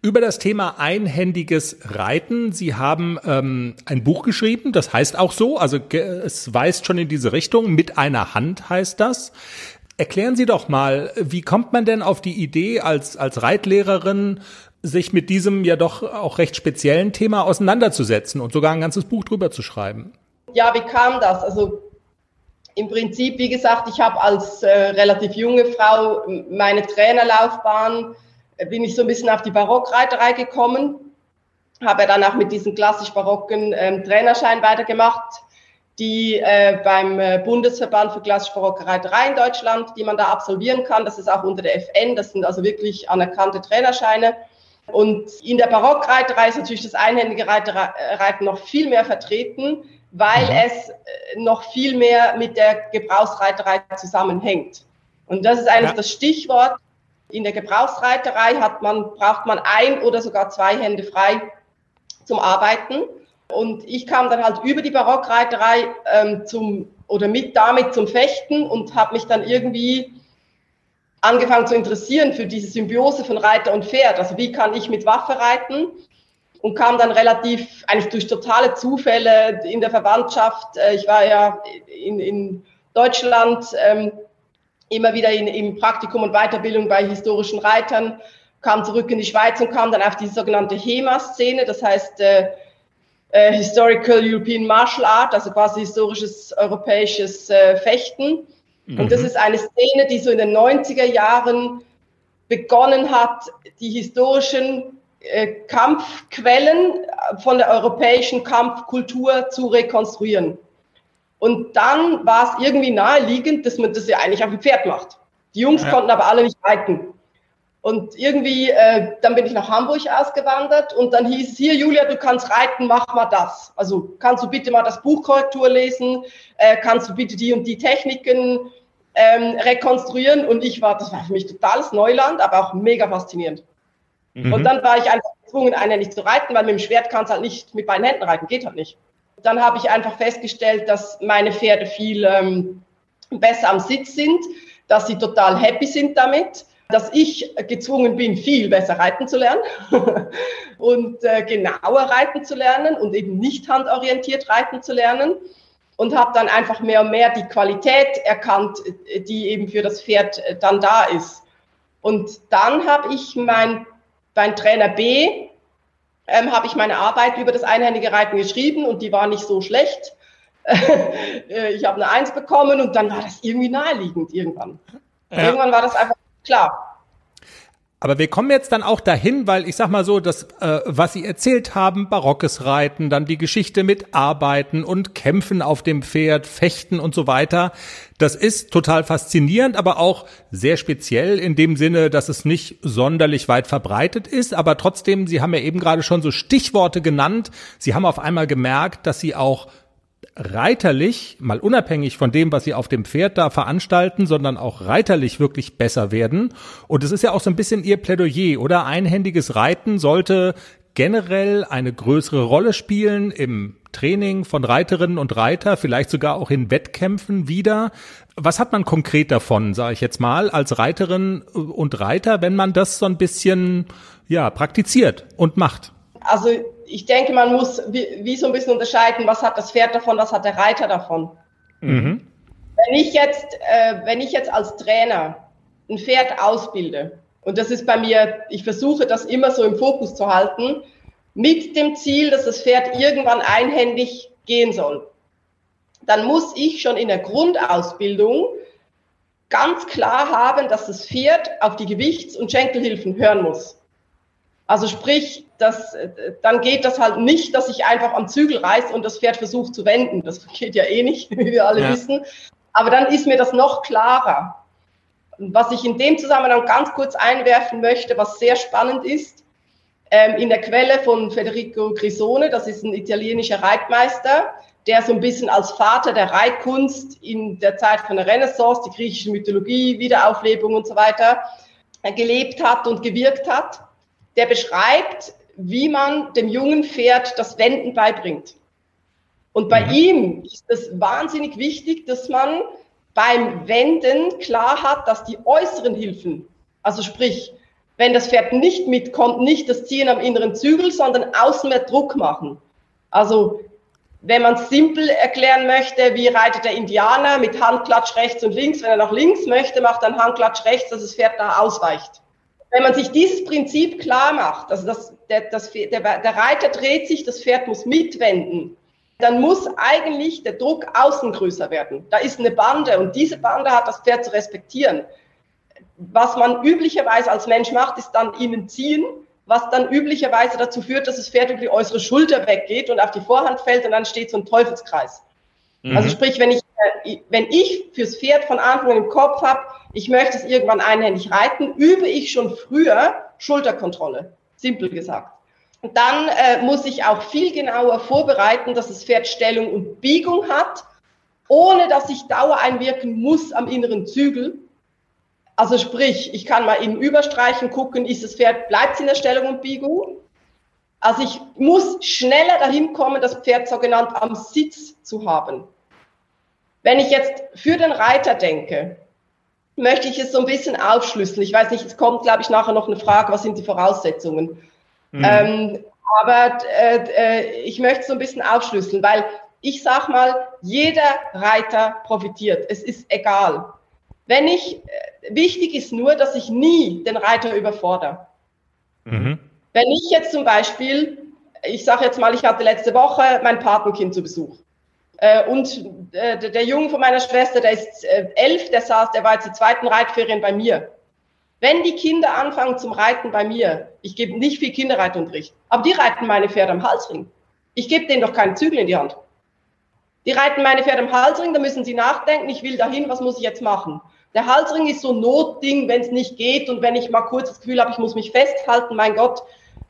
über das Thema einhändiges Reiten. Sie haben ähm, ein Buch geschrieben, das heißt auch so, also es weist schon in diese Richtung, mit einer Hand heißt das. Erklären Sie doch mal, wie kommt man denn auf die Idee, als, als Reitlehrerin sich mit diesem ja doch auch recht speziellen Thema auseinanderzusetzen und sogar ein ganzes Buch drüber zu schreiben? Ja, wie kam das? Also im Prinzip, wie gesagt, ich habe als äh, relativ junge Frau meine Trainerlaufbahn, äh, bin ich so ein bisschen auf die Barockreiterei gekommen, habe danach mit diesem klassisch-barocken ähm, Trainerschein weitergemacht, die äh, beim äh, Bundesverband für klassisch-barocke Reiterei in Deutschland, die man da absolvieren kann. Das ist auch unter der FN, das sind also wirklich anerkannte Trainerscheine. Und in der Barockreiterei ist natürlich das einhändige Reiten noch viel mehr vertreten weil mhm. es äh, noch viel mehr mit der Gebrauchsreiterei zusammenhängt. Und das ist eigentlich ja. das Stichwort. In der Gebrauchsreiterei hat man, braucht man ein oder sogar zwei Hände frei zum Arbeiten. Und ich kam dann halt über die Barockreiterei ähm, zum oder mit damit zum Fechten und habe mich dann irgendwie angefangen zu interessieren für diese Symbiose von Reiter und Pferd. Also wie kann ich mit Waffe reiten? Und kam dann relativ, eigentlich durch totale Zufälle in der Verwandtschaft. Äh, ich war ja in, in Deutschland ähm, immer wieder in, im Praktikum und Weiterbildung bei historischen Reitern, kam zurück in die Schweiz und kam dann auf die sogenannte HEMA-Szene, das heißt äh, äh, Historical European Martial Art, also quasi historisches europäisches äh, Fechten. Mhm. Und das ist eine Szene, die so in den 90er Jahren begonnen hat, die historischen Kampfquellen von der europäischen Kampfkultur zu rekonstruieren. Und dann war es irgendwie naheliegend, dass man das ja eigentlich auf dem Pferd macht. Die Jungs ja. konnten aber alle nicht reiten. Und irgendwie, äh, dann bin ich nach Hamburg ausgewandert und dann hieß es hier, Julia, du kannst reiten, mach mal das. Also kannst du bitte mal das Buchkorrektur lesen, äh, kannst du bitte die und die Techniken ähm, rekonstruieren. Und ich war, das war für mich totales Neuland, aber auch mega faszinierend. Mhm. Und dann war ich einfach gezwungen, einhändig zu reiten, weil mit dem Schwert kannst du halt nicht mit beiden Händen reiten, geht halt nicht. Dann habe ich einfach festgestellt, dass meine Pferde viel ähm, besser am Sitz sind, dass sie total happy sind damit, dass ich gezwungen bin, viel besser reiten zu lernen und äh, genauer reiten zu lernen und eben nicht handorientiert reiten zu lernen und habe dann einfach mehr und mehr die Qualität erkannt, die eben für das Pferd äh, dann da ist. Und dann habe ich mein beim Trainer B ähm, habe ich meine Arbeit über das einhändige Reiten geschrieben und die war nicht so schlecht. Äh, ich habe eine Eins bekommen und dann war das irgendwie naheliegend irgendwann. Ja. Irgendwann war das einfach klar. Aber wir kommen jetzt dann auch dahin, weil ich sag mal so, das, äh, was Sie erzählt haben, barockes Reiten, dann die Geschichte mit Arbeiten und Kämpfen auf dem Pferd, Fechten und so weiter, das ist total faszinierend, aber auch sehr speziell in dem Sinne, dass es nicht sonderlich weit verbreitet ist, aber trotzdem, Sie haben ja eben gerade schon so Stichworte genannt. Sie haben auf einmal gemerkt, dass Sie auch reiterlich, mal unabhängig von dem, was sie auf dem Pferd da veranstalten, sondern auch reiterlich wirklich besser werden. Und es ist ja auch so ein bisschen ihr Plädoyer, oder? Einhändiges Reiten sollte generell eine größere Rolle spielen im Training von Reiterinnen und Reiter, vielleicht sogar auch in Wettkämpfen wieder. Was hat man konkret davon, sage ich jetzt mal, als Reiterin und Reiter, wenn man das so ein bisschen ja praktiziert und macht? Also ich denke, man muss wie, wie, so ein bisschen unterscheiden, was hat das Pferd davon, was hat der Reiter davon. Mhm. Wenn ich jetzt, äh, wenn ich jetzt als Trainer ein Pferd ausbilde, und das ist bei mir, ich versuche das immer so im Fokus zu halten, mit dem Ziel, dass das Pferd irgendwann einhändig gehen soll, dann muss ich schon in der Grundausbildung ganz klar haben, dass das Pferd auf die Gewichts- und Schenkelhilfen hören muss. Also sprich, das, dann geht das halt nicht, dass ich einfach am Zügel reiß und das Pferd versucht zu wenden. Das geht ja eh nicht, wie wir alle ja. wissen. Aber dann ist mir das noch klarer. Was ich in dem Zusammenhang ganz kurz einwerfen möchte, was sehr spannend ist, ähm, in der Quelle von Federico Grisone, das ist ein italienischer Reitmeister, der so ein bisschen als Vater der Reitkunst in der Zeit von der Renaissance, die griechische Mythologie, Wiederauflebung und so weiter, äh, gelebt hat und gewirkt hat der beschreibt, wie man dem jungen Pferd das Wenden beibringt. Und bei mhm. ihm ist es wahnsinnig wichtig, dass man beim Wenden klar hat, dass die äußeren Hilfen, also sprich, wenn das Pferd nicht mitkommt, nicht das Ziehen am inneren Zügel, sondern außen mehr Druck machen. Also wenn man es simpel erklären möchte, wie reitet der Indianer mit Handklatsch rechts und links. Wenn er nach links möchte, macht er Handklatsch rechts, dass das Pferd da ausweicht. Wenn man sich dieses Prinzip klar macht, also das, der, das, der, der Reiter dreht sich, das Pferd muss mitwenden, dann muss eigentlich der Druck außen größer werden. Da ist eine Bande und diese Bande hat das Pferd zu respektieren. Was man üblicherweise als Mensch macht, ist dann ihnen ziehen, was dann üblicherweise dazu führt, dass das Pferd über die äußere Schulter weggeht und auf die Vorhand fällt und dann steht so ein Teufelskreis. Mhm. Also sprich, wenn ich, äh, wenn ich fürs Pferd von Anfang an im Kopf habe, ich möchte es irgendwann einhändig reiten, übe ich schon früher Schulterkontrolle, simpel gesagt. Und dann äh, muss ich auch viel genauer vorbereiten, dass das Pferd Stellung und Biegung hat, ohne dass ich Dauer einwirken muss am inneren Zügel. Also sprich, ich kann mal eben überstreichen, gucken, ist das Pferd, bleibt es in der Stellung und Biegung? Also ich muss schneller dahin kommen, das Pferd sogenannt am Sitz zu haben. Wenn ich jetzt für den Reiter denke, möchte ich es so ein bisschen aufschlüsseln. Ich weiß nicht, es kommt, glaube ich, nachher noch eine Frage, was sind die Voraussetzungen? Mhm. Ähm, aber äh, äh, ich möchte so ein bisschen aufschlüsseln, weil ich sag mal, jeder Reiter profitiert. Es ist egal. Wenn ich, äh, wichtig ist nur, dass ich nie den Reiter überfordere. Mhm. Wenn ich jetzt zum Beispiel, ich sage jetzt mal, ich hatte letzte Woche mein Patenkind zu Besuch. Äh, und äh, der Junge von meiner Schwester, der ist äh, elf, der saß, der war jetzt die zweiten Reitferien bei mir. Wenn die Kinder anfangen zum Reiten bei mir, ich gebe nicht viel Kinderreitunterricht, aber die reiten meine Pferde am Halsring. Ich gebe denen doch keinen Zügel in die Hand. Die reiten meine Pferde am Halsring, da müssen sie nachdenken, ich will dahin, was muss ich jetzt machen? Der Halsring ist so ein Notding, wenn es nicht geht und wenn ich mal kurz das Gefühl habe, ich muss mich festhalten, mein Gott.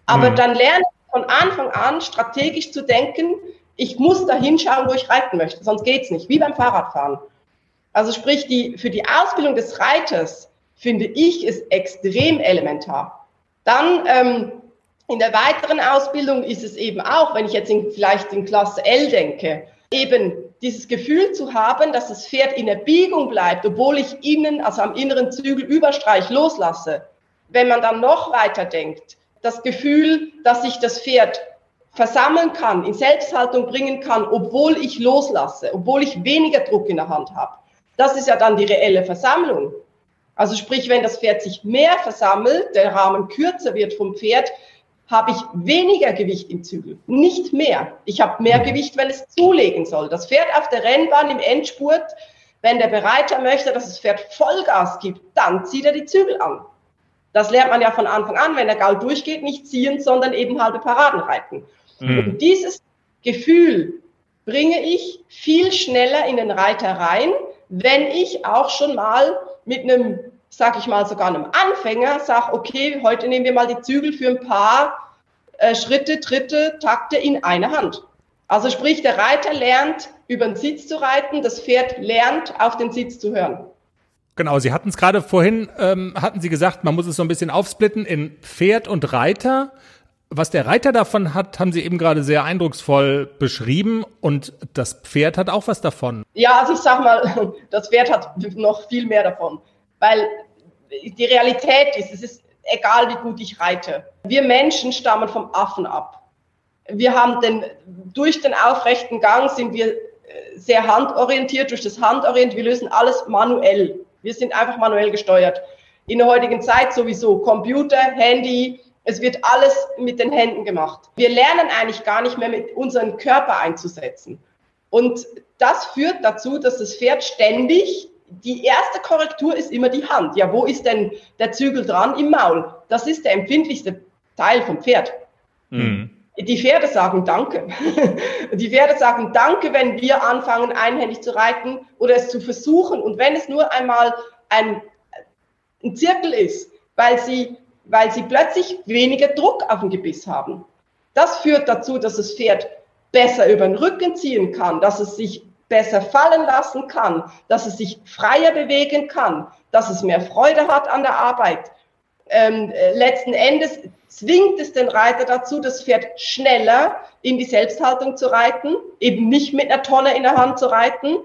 Aber mhm. dann lerne ich von Anfang an strategisch zu denken, ich muss da hinschauen, wo ich reiten möchte, sonst geht's nicht, wie beim Fahrradfahren. Also sprich, die, für die Ausbildung des Reiters finde ich es extrem elementar. Dann ähm, in der weiteren Ausbildung ist es eben auch, wenn ich jetzt in, vielleicht in Klasse L denke, eben dieses Gefühl zu haben, dass das Pferd in der Biegung bleibt, obwohl ich innen, also am inneren Zügel Überstreich loslasse. Wenn man dann noch weiter denkt, das Gefühl, dass ich das Pferd versammeln kann, in Selbsthaltung bringen kann, obwohl ich loslasse, obwohl ich weniger Druck in der Hand habe. Das ist ja dann die reelle Versammlung. Also sprich, wenn das Pferd sich mehr versammelt, der Rahmen kürzer wird vom Pferd, habe ich weniger Gewicht im Zügel, nicht mehr. Ich habe mehr Gewicht, wenn es zulegen soll. Das Pferd auf der Rennbahn im Endspurt, wenn der Bereiter möchte, dass das Pferd Vollgas gibt, dann zieht er die Zügel an. Das lernt man ja von Anfang an, wenn der Gaul durchgeht, nicht ziehen, sondern eben halbe Paraden reiten. Mhm. Und dieses Gefühl bringe ich viel schneller in den Reiter rein, wenn ich auch schon mal mit einem, sag ich mal, sogar einem Anfänger sag, okay, heute nehmen wir mal die Zügel für ein paar äh, Schritte, Tritte, Takte in eine Hand. Also sprich, der Reiter lernt, über den Sitz zu reiten, das Pferd lernt, auf den Sitz zu hören. Genau, Sie hatten es gerade vorhin, ähm, hatten Sie gesagt, man muss es so ein bisschen aufsplitten in Pferd und Reiter. Was der Reiter davon hat, haben Sie eben gerade sehr eindrucksvoll beschrieben und das Pferd hat auch was davon. Ja, also ich sag mal, das Pferd hat noch viel mehr davon, weil die Realität ist, es ist egal, wie gut ich reite. Wir Menschen stammen vom Affen ab. Wir haben den, durch den aufrechten Gang sind wir äh, sehr handorientiert, durch das Handorient, wir lösen alles manuell. Wir sind einfach manuell gesteuert. In der heutigen Zeit sowieso Computer, Handy, es wird alles mit den Händen gemacht. Wir lernen eigentlich gar nicht mehr mit unseren Körper einzusetzen. Und das führt dazu, dass das Pferd ständig, die erste Korrektur ist immer die Hand. Ja, wo ist denn der Zügel dran? Im Maul. Das ist der empfindlichste Teil vom Pferd. Mhm. Die Pferde sagen Danke. Die Pferde sagen Danke, wenn wir anfangen, einhändig zu reiten oder es zu versuchen. Und wenn es nur einmal ein, ein Zirkel ist, weil sie weil sie plötzlich weniger Druck auf dem Gebiss haben. Das führt dazu, dass das Pferd besser über den Rücken ziehen kann, dass es sich besser fallen lassen kann, dass es sich freier bewegen kann, dass es mehr Freude hat an der Arbeit. ähm, letzten Endes zwingt es den Reiter dazu, das Pferd schneller in die Selbsthaltung zu reiten, eben nicht mit einer Tonne in der Hand zu reiten,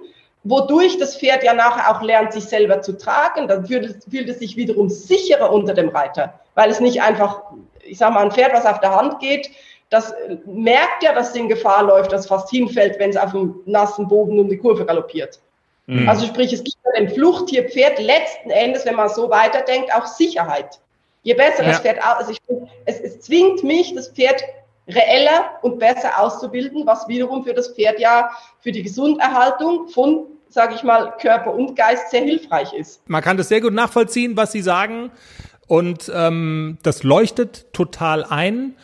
wodurch das Pferd ja nachher auch lernt, sich selber zu tragen. Dann fühlt es, fühlt es sich wiederum sicherer unter dem Reiter, weil es nicht einfach, ich sage mal, ein Pferd, was auf der Hand geht, das merkt ja, dass es in Gefahr läuft, dass es fast hinfällt, wenn es auf dem nassen Boden um die Kurve galoppiert. Mhm. Also sprich, es gibt dem Fluchttier-Pferd letzten Endes, wenn man so weiterdenkt, auch Sicherheit. Je besser ja. das Pferd, also ich, es, es zwingt mich, das Pferd reeller und besser auszubilden, was wiederum für das Pferd ja für die Gesunderhaltung von, sage ich mal, Körper und Geist sehr hilfreich ist. Man kann das sehr gut nachvollziehen, was Sie sagen. Und ähm, das leuchtet total ein.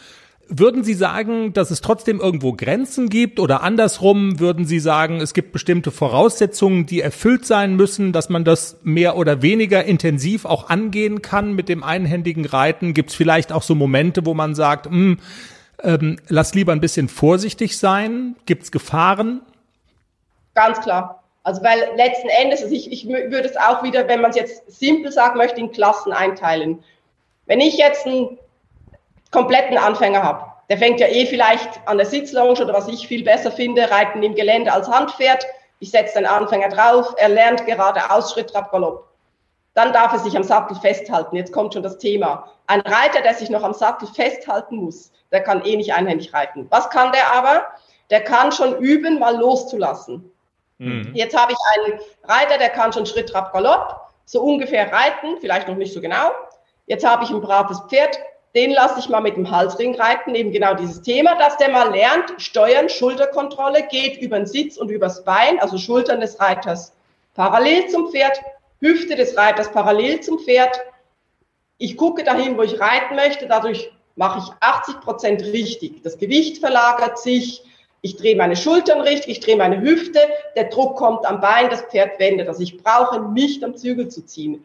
Würden Sie sagen, dass es trotzdem irgendwo Grenzen gibt oder andersrum würden Sie sagen, es gibt bestimmte Voraussetzungen, die erfüllt sein müssen, dass man das mehr oder weniger intensiv auch angehen kann mit dem einhändigen Reiten? Gibt es vielleicht auch so Momente, wo man sagt, mh, hm, ähm, lass lieber ein bisschen vorsichtig sein? Gibt es Gefahren? Ganz klar. Also weil letzten Endes, also ich, ich würde es auch wieder, wenn man es jetzt simpel sagt, möchte, in Klassen einteilen. Wenn ich jetzt einen kompletten Anfänger habe, der fängt ja eh vielleicht an der Sitzlounge oder was ich viel besser finde, reiten im Gelände als Handpferd. Ich setze den Anfänger drauf, er lernt gerade Ausschritt, Trab, Galopp. Dann darf er sich am Sattel festhalten. Jetzt kommt schon das Thema. Ein Reiter, der sich noch am Sattel festhalten muss, der kann eh nicht einhändig reiten. Was kann der aber? Der kann schon üben, mal loszulassen. Mhm. Jetzt habe ich einen Reiter, der kann schon Schritt, Trab, Galopp, so ungefähr reiten, vielleicht noch nicht so genau. Jetzt habe ich ein braves Pferd, den lasse ich mal mit dem Halsring reiten, eben genau dieses Thema, dass der mal lernt, Steuern, Schulterkontrolle, geht über den Sitz und übers Bein, also Schultern des Reiters parallel zum Pferd, Hüfte des Reiters parallel zum Pferd. Ich gucke dahin, wo ich reiten möchte, dadurch mache ich 80 Prozent richtig. Das Gewicht verlagert sich, ich drehe meine Schultern richtig, ich drehe meine Hüfte, der Druck kommt am Bein, das Pferd wendet. Also ich brauche nicht am Zügel zu ziehen.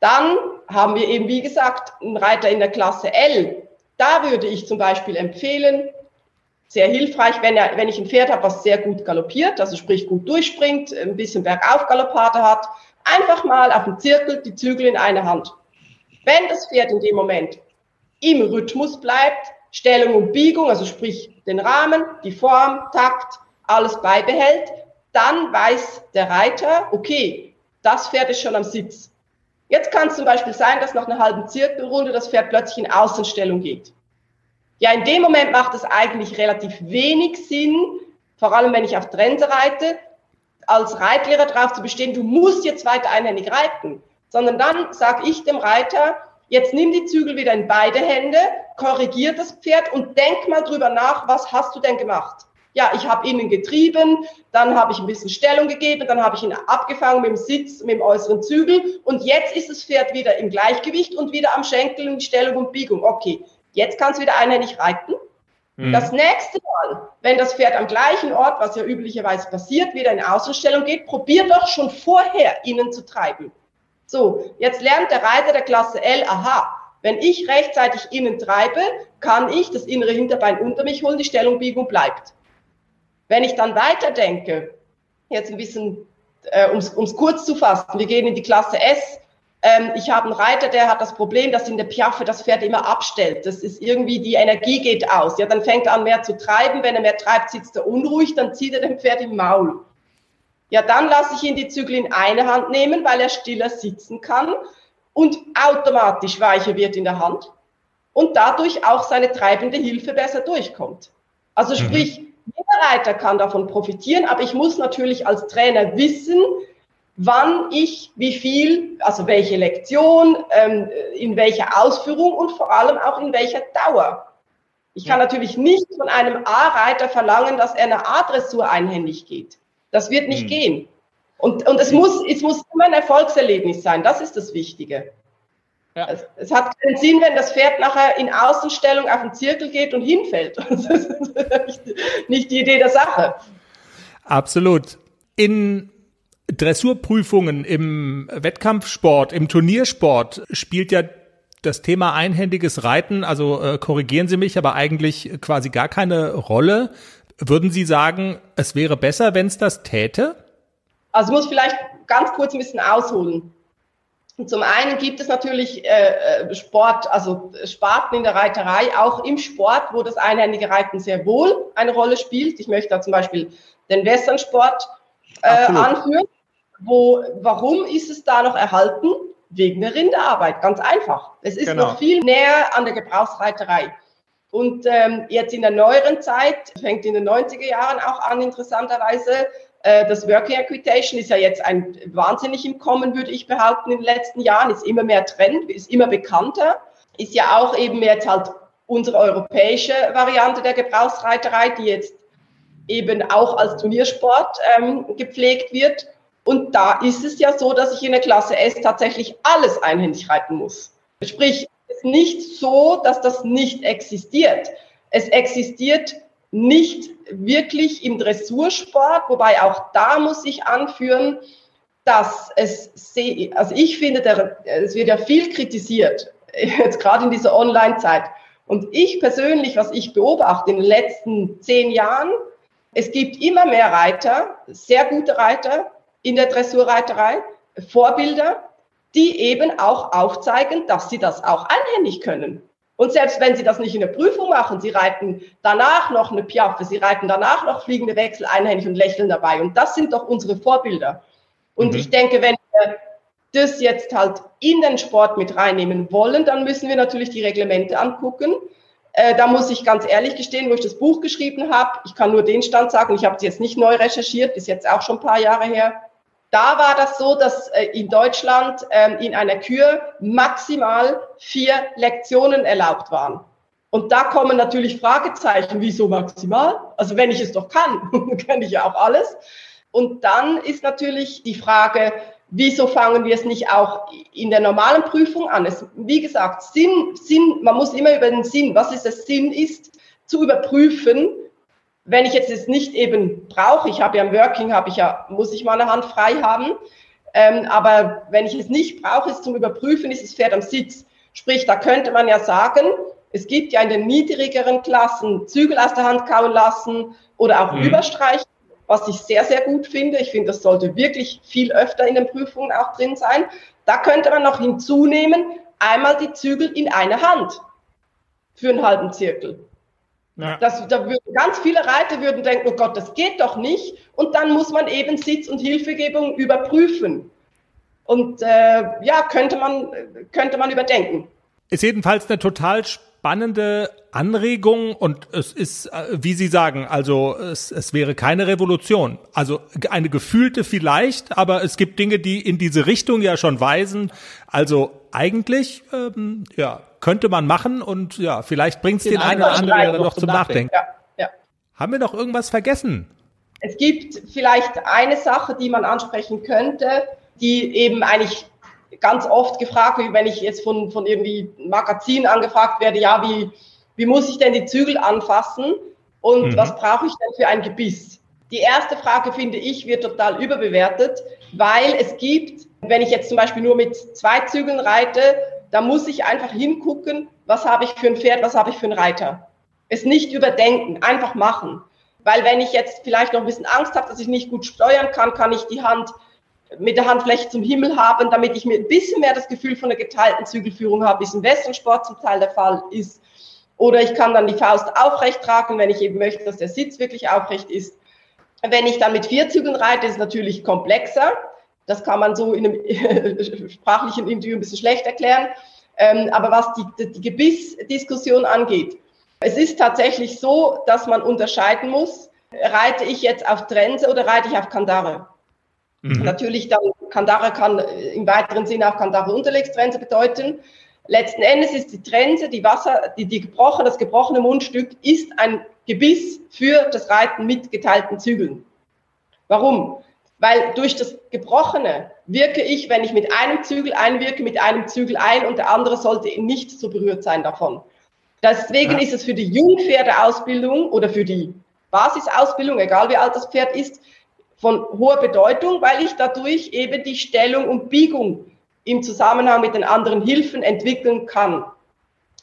Dann haben wir eben, wie gesagt, einen Reiter in der Klasse L. Da würde ich zum Beispiel empfehlen, sehr hilfreich, wenn, er, wenn ich ein Pferd habe, was sehr gut galoppiert, also sprich gut durchspringt, ein bisschen Bergauf-Galoppade hat, einfach mal auf dem Zirkel die Zügel in einer Hand. Wenn das Pferd in dem Moment im Rhythmus bleibt, Stellung und Biegung, also sprich den Rahmen, die Form, Takt, alles beibehält, dann weiß der Reiter, okay, das Pferd ist schon am Sitz. Jetzt kann es zum Beispiel sein, dass nach einer halben Zirkelrunde das Pferd plötzlich in Außenstellung geht. Ja, in dem Moment macht es eigentlich relativ wenig Sinn, vor allem wenn ich auf Trense reite, als Reitlehrer darauf zu bestehen, du musst jetzt weiter einhändig reiten, sondern dann sage ich dem Reiter, jetzt nimm die Zügel wieder in beide Hände, korrigier das Pferd und denk mal drüber nach, was hast du denn gemacht? Ja, ich habe innen getrieben, dann habe ich ein bisschen Stellung gegeben, dann habe ich ihn abgefangen mit dem Sitz, mit dem äußeren Zügel und jetzt ist das Pferd wieder im Gleichgewicht und wieder am Schenkel in Stellung und Biegung. Okay, jetzt kann es wieder einhändig reiten. Mhm. Das nächste Mal, wenn das Pferd am gleichen Ort, was ja üblicherweise passiert, wieder in Außenstellung geht, probier doch schon vorher innen zu treiben. So, jetzt lernt der Reiter der Klasse L, aha, wenn ich rechtzeitig innen treibe, kann ich das innere Hinterbein unter mich holen, die Stellungbiegung bleibt. Wenn ich dann weiterdenke, jetzt ein bisschen, äh, um es kurz zu fassen, wir gehen in die Klasse S. Ähm, ich habe einen Reiter, der hat das Problem, dass in der Piaffe das Pferd immer abstellt. Das ist irgendwie, die Energie geht aus. Ja, dann fängt er an mehr zu treiben. Wenn er mehr treibt, sitzt er unruhig, dann zieht er dem Pferd im Maul. Ja, dann lasse ich ihn die Zügel in eine Hand nehmen, weil er stiller sitzen kann und automatisch weicher wird in der Hand und dadurch auch seine treibende Hilfe besser durchkommt. Also mhm. sprich, mhm. Reiter kann davon profitieren, aber ich muss natürlich als Trainer wissen, wann ich wie viel, also welche Lektion, ähm, in welcher Ausführung und vor allem auch in welcher Dauer. Ich kann natürlich nicht von einem A-Reiter verlangen, dass er eine A-Dressur einhändig geht. Das wird nicht hm. gehen. Und, und es, muss, es muss immer ein Erfolgserlebnis sein. Das ist das Wichtige. Ja. Es, es, hat keinen Sinn, wenn das Pferd nachher in Außenstellung auf den Zirkel geht und hinfällt. Das ist nicht, die Idee der Sache. Absolut. In Dressurprüfungen im Wettkampfsport, im Turniersport spielt ja das Thema einhändiges Reiten, also äh, korrigieren Sie mich, aber eigentlich quasi gar keine Rolle. Würden Sie sagen, es wäre besser, wenn es das täte? Also ich muss vielleicht ganz kurz ein bisschen ausholen. Zum einen gibt es natürlich äh, äh, Sport, also Sparten in der Reiterei, auch im Sport, wo das einhändige Reiten sehr wohl eine Rolle spielt. Ich möchte da zum Beispiel den Westernsport äh, anführen. Wo, warum ist es da noch erhalten? Wegen der Rinderarbeit, ganz einfach. Es ist genau. noch viel näher an der Gebrauchsreiterei. Und ähm, jetzt in der neueren Zeit, fängt in den 90er Jahren auch an, interessanterweise, das Working Equitation ist ja jetzt ein wahnsinnig im Kommen, würde ich behaupten, in den letzten Jahren, ist immer mehr Trend, ist immer bekannter, ist ja auch eben jetzt halt unsere europäische Variante der Gebrauchsreiterei, die jetzt eben auch als Turniersport ähm, gepflegt wird. Und da ist es ja so, dass ich in der Klasse S tatsächlich alles einhändig reiten muss. Sprich, es ist nicht so, dass das nicht existiert. Es existiert nicht wirklich im Dressursport, wobei auch da muss ich anführen, dass es, also ich finde, der, es wird ja viel kritisiert, jetzt gerade in dieser Online-Zeit. Und ich persönlich, was ich beobachte in den letzten zehn Jahren, es gibt immer mehr Reiter, sehr gute Reiter in der Dressurreiterei, Vorbilder, die eben auch aufzeigen, dass sie das auch einhändig können. Und selbst wenn Sie das nicht in der Prüfung machen, Sie reiten danach noch eine Piaffe, Sie reiten danach noch fliegende Wechsel einhändig und lächeln dabei. Und das sind doch unsere Vorbilder. Und mhm. ich denke, wenn wir das jetzt halt in den Sport mit reinnehmen wollen, dann müssen wir natürlich die Reglemente angucken. Äh, da muss ich ganz ehrlich gestehen, wo ich das Buch geschrieben habe, ich kann nur den Stand sagen, ich habe es jetzt nicht neu recherchiert, ist jetzt auch schon ein paar Jahre her. Da war das so, dass äh, in Deutschland ähm, in einer Kür maximal vier Lektionen erlaubt waren. Und da kommen natürlich Fragezeichen, wieso maximal? Also wenn ich es doch kann, kann ich ja auch alles. Und dann ist natürlich die Frage, wieso fangen wir es nicht auch in der normalen Prüfung an? Es, wie gesagt, Sinn, Sinn, man muss immer über den Sinn, was ist das Sinn ist, zu überprüfen, wenn ich jetzt es nicht eben brauche, ich habe ja im Working, habe ich ja, muss ich meine Hand frei haben. Ähm, aber wenn ich es nicht brauche, ist zum Überprüfen, ist das Pferd am Sitz. Sprich, da könnte man ja sagen, es gibt ja in den niedrigeren Klassen Zügel aus der Hand kauen lassen oder auch mhm. überstreichen, was ich sehr, sehr gut finde. Ich finde, das sollte wirklich viel öfter in den Prüfungen auch drin sein. Da könnte man noch hinzunehmen, einmal die Zügel in eine Hand für einen halben Zirkel. Ja. Das, da würden ganz viele Reiter würden denken, oh Gott, das geht doch nicht. Und dann muss man eben Sitz- und Hilfegebung überprüfen. Und äh, ja, könnte man, könnte man überdenken. Ist jedenfalls eine total spannende Anregung und es ist, äh, wie Sie sagen, also es, es wäre keine Revolution. Also eine gefühlte vielleicht, aber es gibt Dinge, die in diese Richtung ja schon weisen. Also eigentlich, ähm, ja, könnte man machen und ja, vielleicht bringt es den, den einen oder anderen ja noch zum Nachdenken. Nachdenken. Ja, ja. Haben wir noch irgendwas vergessen? Es gibt vielleicht eine Sache, die man ansprechen könnte, die eben eigentlich ganz oft gefragt wird, wenn ich jetzt von, von irgendwie Magazinen angefragt werde, ja, wie, wie muss ich denn die Zügel anfassen und mhm. was brauche ich denn für ein Gebiss? Die erste Frage, finde ich, wird total überbewertet, weil es gibt, wenn ich jetzt zum Beispiel nur mit zwei Zügeln reite, da muss ich einfach hingucken, was habe ich für ein Pferd, was habe ich für einen Reiter. Es nicht überdenken, einfach machen. Weil wenn ich jetzt vielleicht noch ein bisschen Angst habe, dass ich nicht gut steuern kann, kann ich die Hand mit der Handfläche zum Himmel haben, damit ich mir ein bisschen mehr das Gefühl von einer geteilten Zügelführung habe, wie es im Westernsport zum Teil der Fall ist. Oder ich kann dann die Faust aufrecht tragen, wenn ich eben möchte, dass der Sitz wirklich aufrecht ist. Wenn ich dann mit vier Zügeln reite, ist es natürlich komplexer. Das kann man so in einem sprachlichen Interview ein bisschen schlecht erklären. Ähm, aber was die, die Gebissdiskussion angeht, es ist tatsächlich so, dass man unterscheiden muss, reite ich jetzt auf Trense oder reite ich auf Kandare? Mhm. Natürlich dann, Kandare kann im weiteren Sinne auch Kandare Unterlegstrense bedeuten. Letzten Endes ist die Trense, die Wasser, die, die gebrochene, das gebrochene Mundstück ist ein Gebiss für das Reiten mit geteilten Zügeln. Warum? Weil durch das Gebrochene wirke ich, wenn ich mit einem Zügel einwirke, mit einem Zügel ein und der andere sollte nicht so berührt sein davon. Deswegen ja. ist es für die Jungpferdeausbildung oder für die Basisausbildung, egal wie alt das Pferd ist, von hoher Bedeutung, weil ich dadurch eben die Stellung und Biegung im Zusammenhang mit den anderen Hilfen entwickeln kann.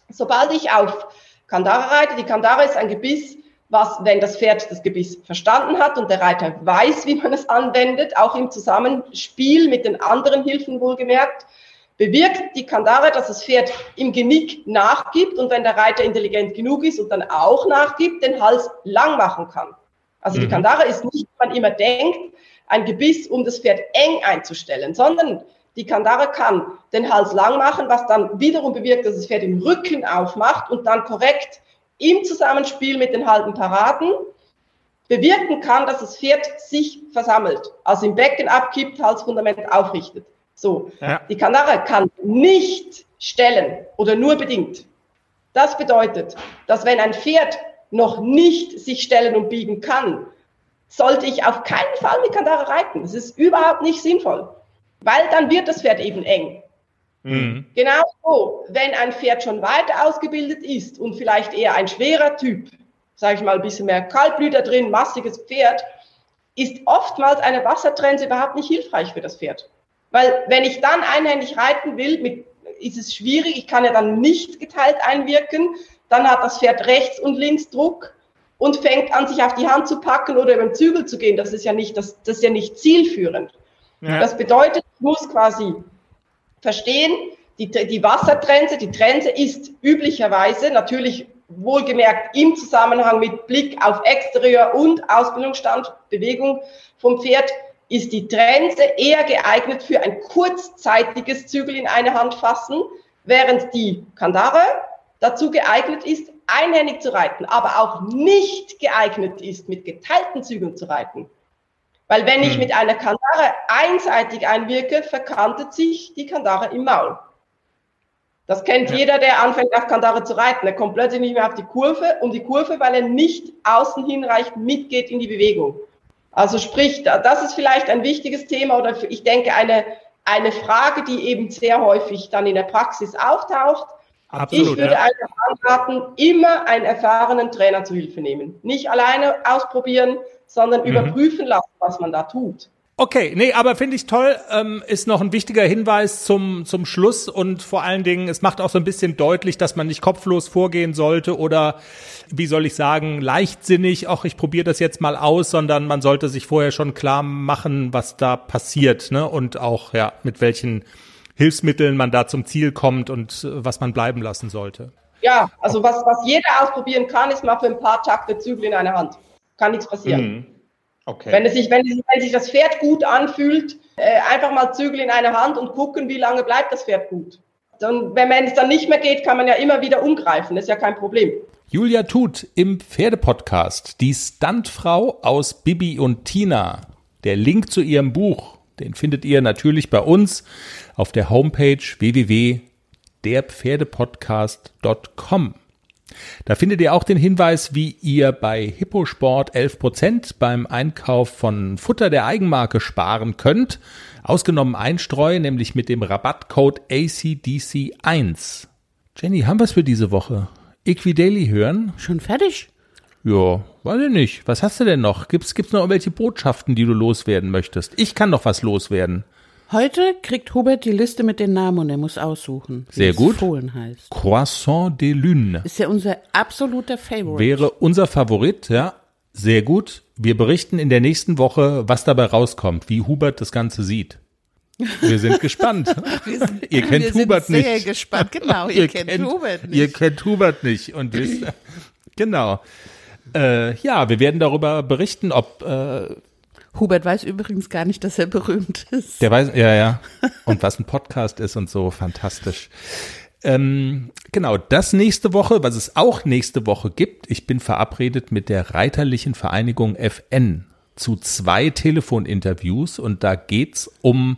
Sobald ich auf Kandare reite, die Kandare ist ein Gebiss, was, wenn das Pferd das Gebiss verstanden hat und der Reiter weiß, wie man es anwendet, auch im Zusammenspiel mit den anderen Hilfen wohlgemerkt, bewirkt die Kandare, dass das Pferd im Genick nachgibt und wenn der Reiter intelligent genug ist und dann auch nachgibt, den Hals lang machen kann. Also mhm. die Kandare ist nicht, wie man immer denkt, ein Gebiss, um das Pferd eng einzustellen, sondern die Kandare kann den Hals lang machen, was dann wiederum bewirkt, dass das Pferd den Rücken aufmacht und dann korrekt im Zusammenspiel mit den halben Paraden bewirken kann, dass das Pferd sich versammelt, also im Becken abkippt, Halsfundament aufrichtet. So, ja. die Kandare kann nicht stellen oder nur bedingt. Das bedeutet, dass wenn ein Pferd noch nicht sich stellen und biegen kann, sollte ich auf keinen Fall mit Kandare reiten. Das ist überhaupt nicht sinnvoll weil dann wird das Pferd eben eng. Mhm. Genau so, wenn ein Pferd schon weiter ausgebildet ist und vielleicht eher ein schwerer Typ, sage ich mal, ein bisschen mehr Kaltblüter drin, massiges Pferd, ist oftmals eine Wassertrense überhaupt nicht hilfreich für das Pferd. Weil wenn ich dann einhändig reiten will, mit, ist es schwierig, ich kann ja dann nicht geteilt einwirken, dann hat das Pferd rechts und links Druck und fängt an, sich auf die Hand zu packen oder über den Zügel zu gehen. Das ist ja nicht, das, das ist ja nicht zielführend. Ja. Das bedeutet, ich muss quasi verstehen, die, die Wassertrense, die Trense ist üblicherweise natürlich wohlgemerkt im Zusammenhang mit Blick auf Exterieur und Ausbildungsstand, Bewegung vom Pferd, ist die Trense eher geeignet für ein kurzzeitiges Zügel in eine Hand fassen, während die Kandare dazu geeignet ist, einhändig zu reiten, aber auch nicht geeignet ist, mit geteilten Zügeln zu reiten. Weil wenn ich hm. mit einer Kandare einseitig einwirke, verkantet sich die Kandare im Maul. Das kennt ja. jeder, der anfängt auf Kandare zu reiten. Er kommt plötzlich nicht mehr auf die Kurve, um die Kurve, weil er nicht außen hinreichend mitgeht in die Bewegung. Also sprich, das ist vielleicht ein wichtiges Thema oder ich denke eine, eine Frage, die eben sehr häufig dann in der Praxis auftaucht. Absolut, ich würde ja. einfach anraten, immer einen erfahrenen Trainer zu Hilfe nehmen. Nicht alleine ausprobieren, sondern mhm. überprüfen lassen, was man da tut. Okay, nee, aber finde ich toll, ähm, ist noch ein wichtiger Hinweis zum, zum Schluss und vor allen Dingen, es macht auch so ein bisschen deutlich, dass man nicht kopflos vorgehen sollte oder, wie soll ich sagen, leichtsinnig, ach, ich probiere das jetzt mal aus, sondern man sollte sich vorher schon klar machen, was da passiert, ne, und auch, ja, mit welchen Hilfsmitteln man da zum Ziel kommt und äh, was man bleiben lassen sollte. Ja, also was, was jeder ausprobieren kann, ist mal für ein paar Takte Zügel in einer Hand kann nichts passieren. Mhm. Okay. Wenn, es sich, wenn, es, wenn sich das Pferd gut anfühlt, äh, einfach mal Zügel in eine Hand und gucken, wie lange bleibt das Pferd gut. Dann, wenn es dann nicht mehr geht, kann man ja immer wieder umgreifen, das ist ja kein Problem. Julia Tut im Pferdepodcast, die Stuntfrau aus Bibi und Tina. Der Link zu ihrem Buch, den findet ihr natürlich bei uns auf der Homepage www.derpferdepodcast.com. Da findet ihr auch den Hinweis, wie ihr bei Hipposport 11% beim Einkauf von Futter der Eigenmarke sparen könnt. Ausgenommen Einstreu, nämlich mit dem Rabattcode ACDC1. Jenny, haben wir es für diese Woche? Equidaily hören? Schon fertig? Ja, weiß ich nicht. Was hast du denn noch? Gibt's, gibt's noch irgendwelche Botschaften, die du loswerden möchtest? Ich kann noch was loswerden. Heute kriegt Hubert die Liste mit den Namen und er muss aussuchen. Sehr gut. Fohlen heißt. Croissant de Lune. Ist ja unser absoluter Favorite. Wäre unser Favorit, ja. Sehr gut. Wir berichten in der nächsten Woche, was dabei rauskommt, wie Hubert das Ganze sieht. Wir sind gespannt. wir sind, ihr kennt wir Hubert sind sehr gespannt. Genau, ihr, kennt, Hubert nicht. Ihr kennt Hubert nicht und wisst, genau. Äh, ja, wir werden darüber berichten, ob äh, Hubert weiß übrigens gar nicht, dass er berühmt ist. Der weiß, ja, ja. Und was ein Podcast ist und so, fantastisch. Ähm, genau, das nächste Woche, was es auch nächste Woche gibt. Ich bin verabredet mit der Reiterlichen Vereinigung FN zu zwei Telefoninterviews und da geht's um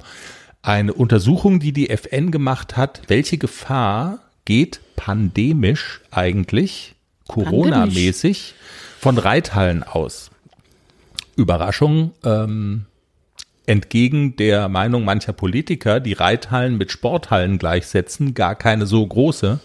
eine Untersuchung, die die FN gemacht hat. Welche Gefahr geht pandemisch eigentlich, Corona-mäßig, von Reithallen aus? Überraschung, ähm, entgegen der Meinung mancher Politiker, die Reithallen mit Sporthallen gleichsetzen, gar keine so große.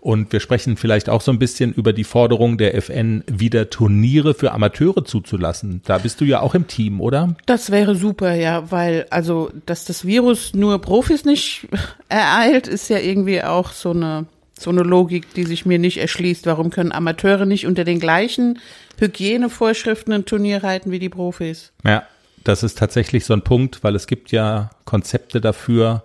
Und wir sprechen vielleicht auch so ein bisschen über die Forderung der FN, wieder Turniere für Amateure zuzulassen. Da bist du ja auch im Team, oder? Das wäre super, ja, weil also, dass das Virus nur Profis nicht ereilt, ist ja irgendwie auch so eine so eine Logik, die sich mir nicht erschließt. Warum können Amateure nicht unter den gleichen Hygienevorschriften ein Turnier reiten wie die Profis? Ja, das ist tatsächlich so ein Punkt, weil es gibt ja Konzepte dafür,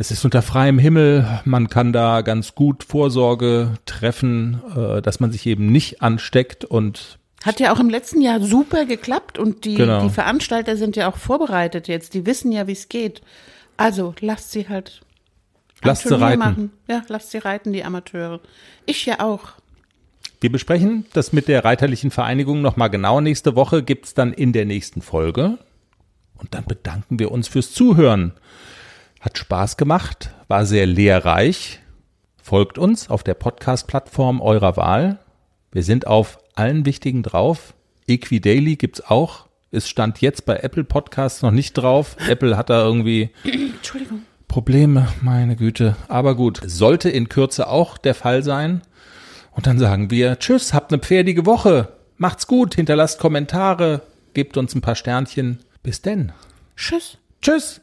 Es ist unter freiem Himmel, man kann da ganz gut Vorsorge treffen, äh, dass man sich eben nicht ansteckt und Hat ja auch im letzten Jahr super geklappt und die, Genau. die Veranstalter sind ja auch vorbereitet jetzt. Die wissen ja, wie es geht. Also lasst sie halt lasst sie reiten. machen. Ja, lasst sie reiten, die Amateure. Ich ja auch. Wir besprechen das mit der Reiterlichen Vereinigung nochmal genau nächste Woche, gibt's dann in der nächsten Folge. Und dann bedanken wir uns fürs Zuhören. Hat Spaß gemacht, war sehr lehrreich. Folgt uns auf der Podcast-Plattform eurer Wahl. Wir sind auf allen wichtigen drauf. Equidaily gibt's auch. Es stand jetzt bei Apple Podcasts noch nicht drauf. Apple hat da irgendwie Entschuldigung. Probleme, meine Güte. Aber gut, sollte in Kürze auch der Fall sein. Und dann sagen wir Tschüss, habt eine pferdige Woche. Macht's gut, hinterlasst Kommentare, gebt uns ein paar Sternchen. Bis denn. Tschüss. Tschüss.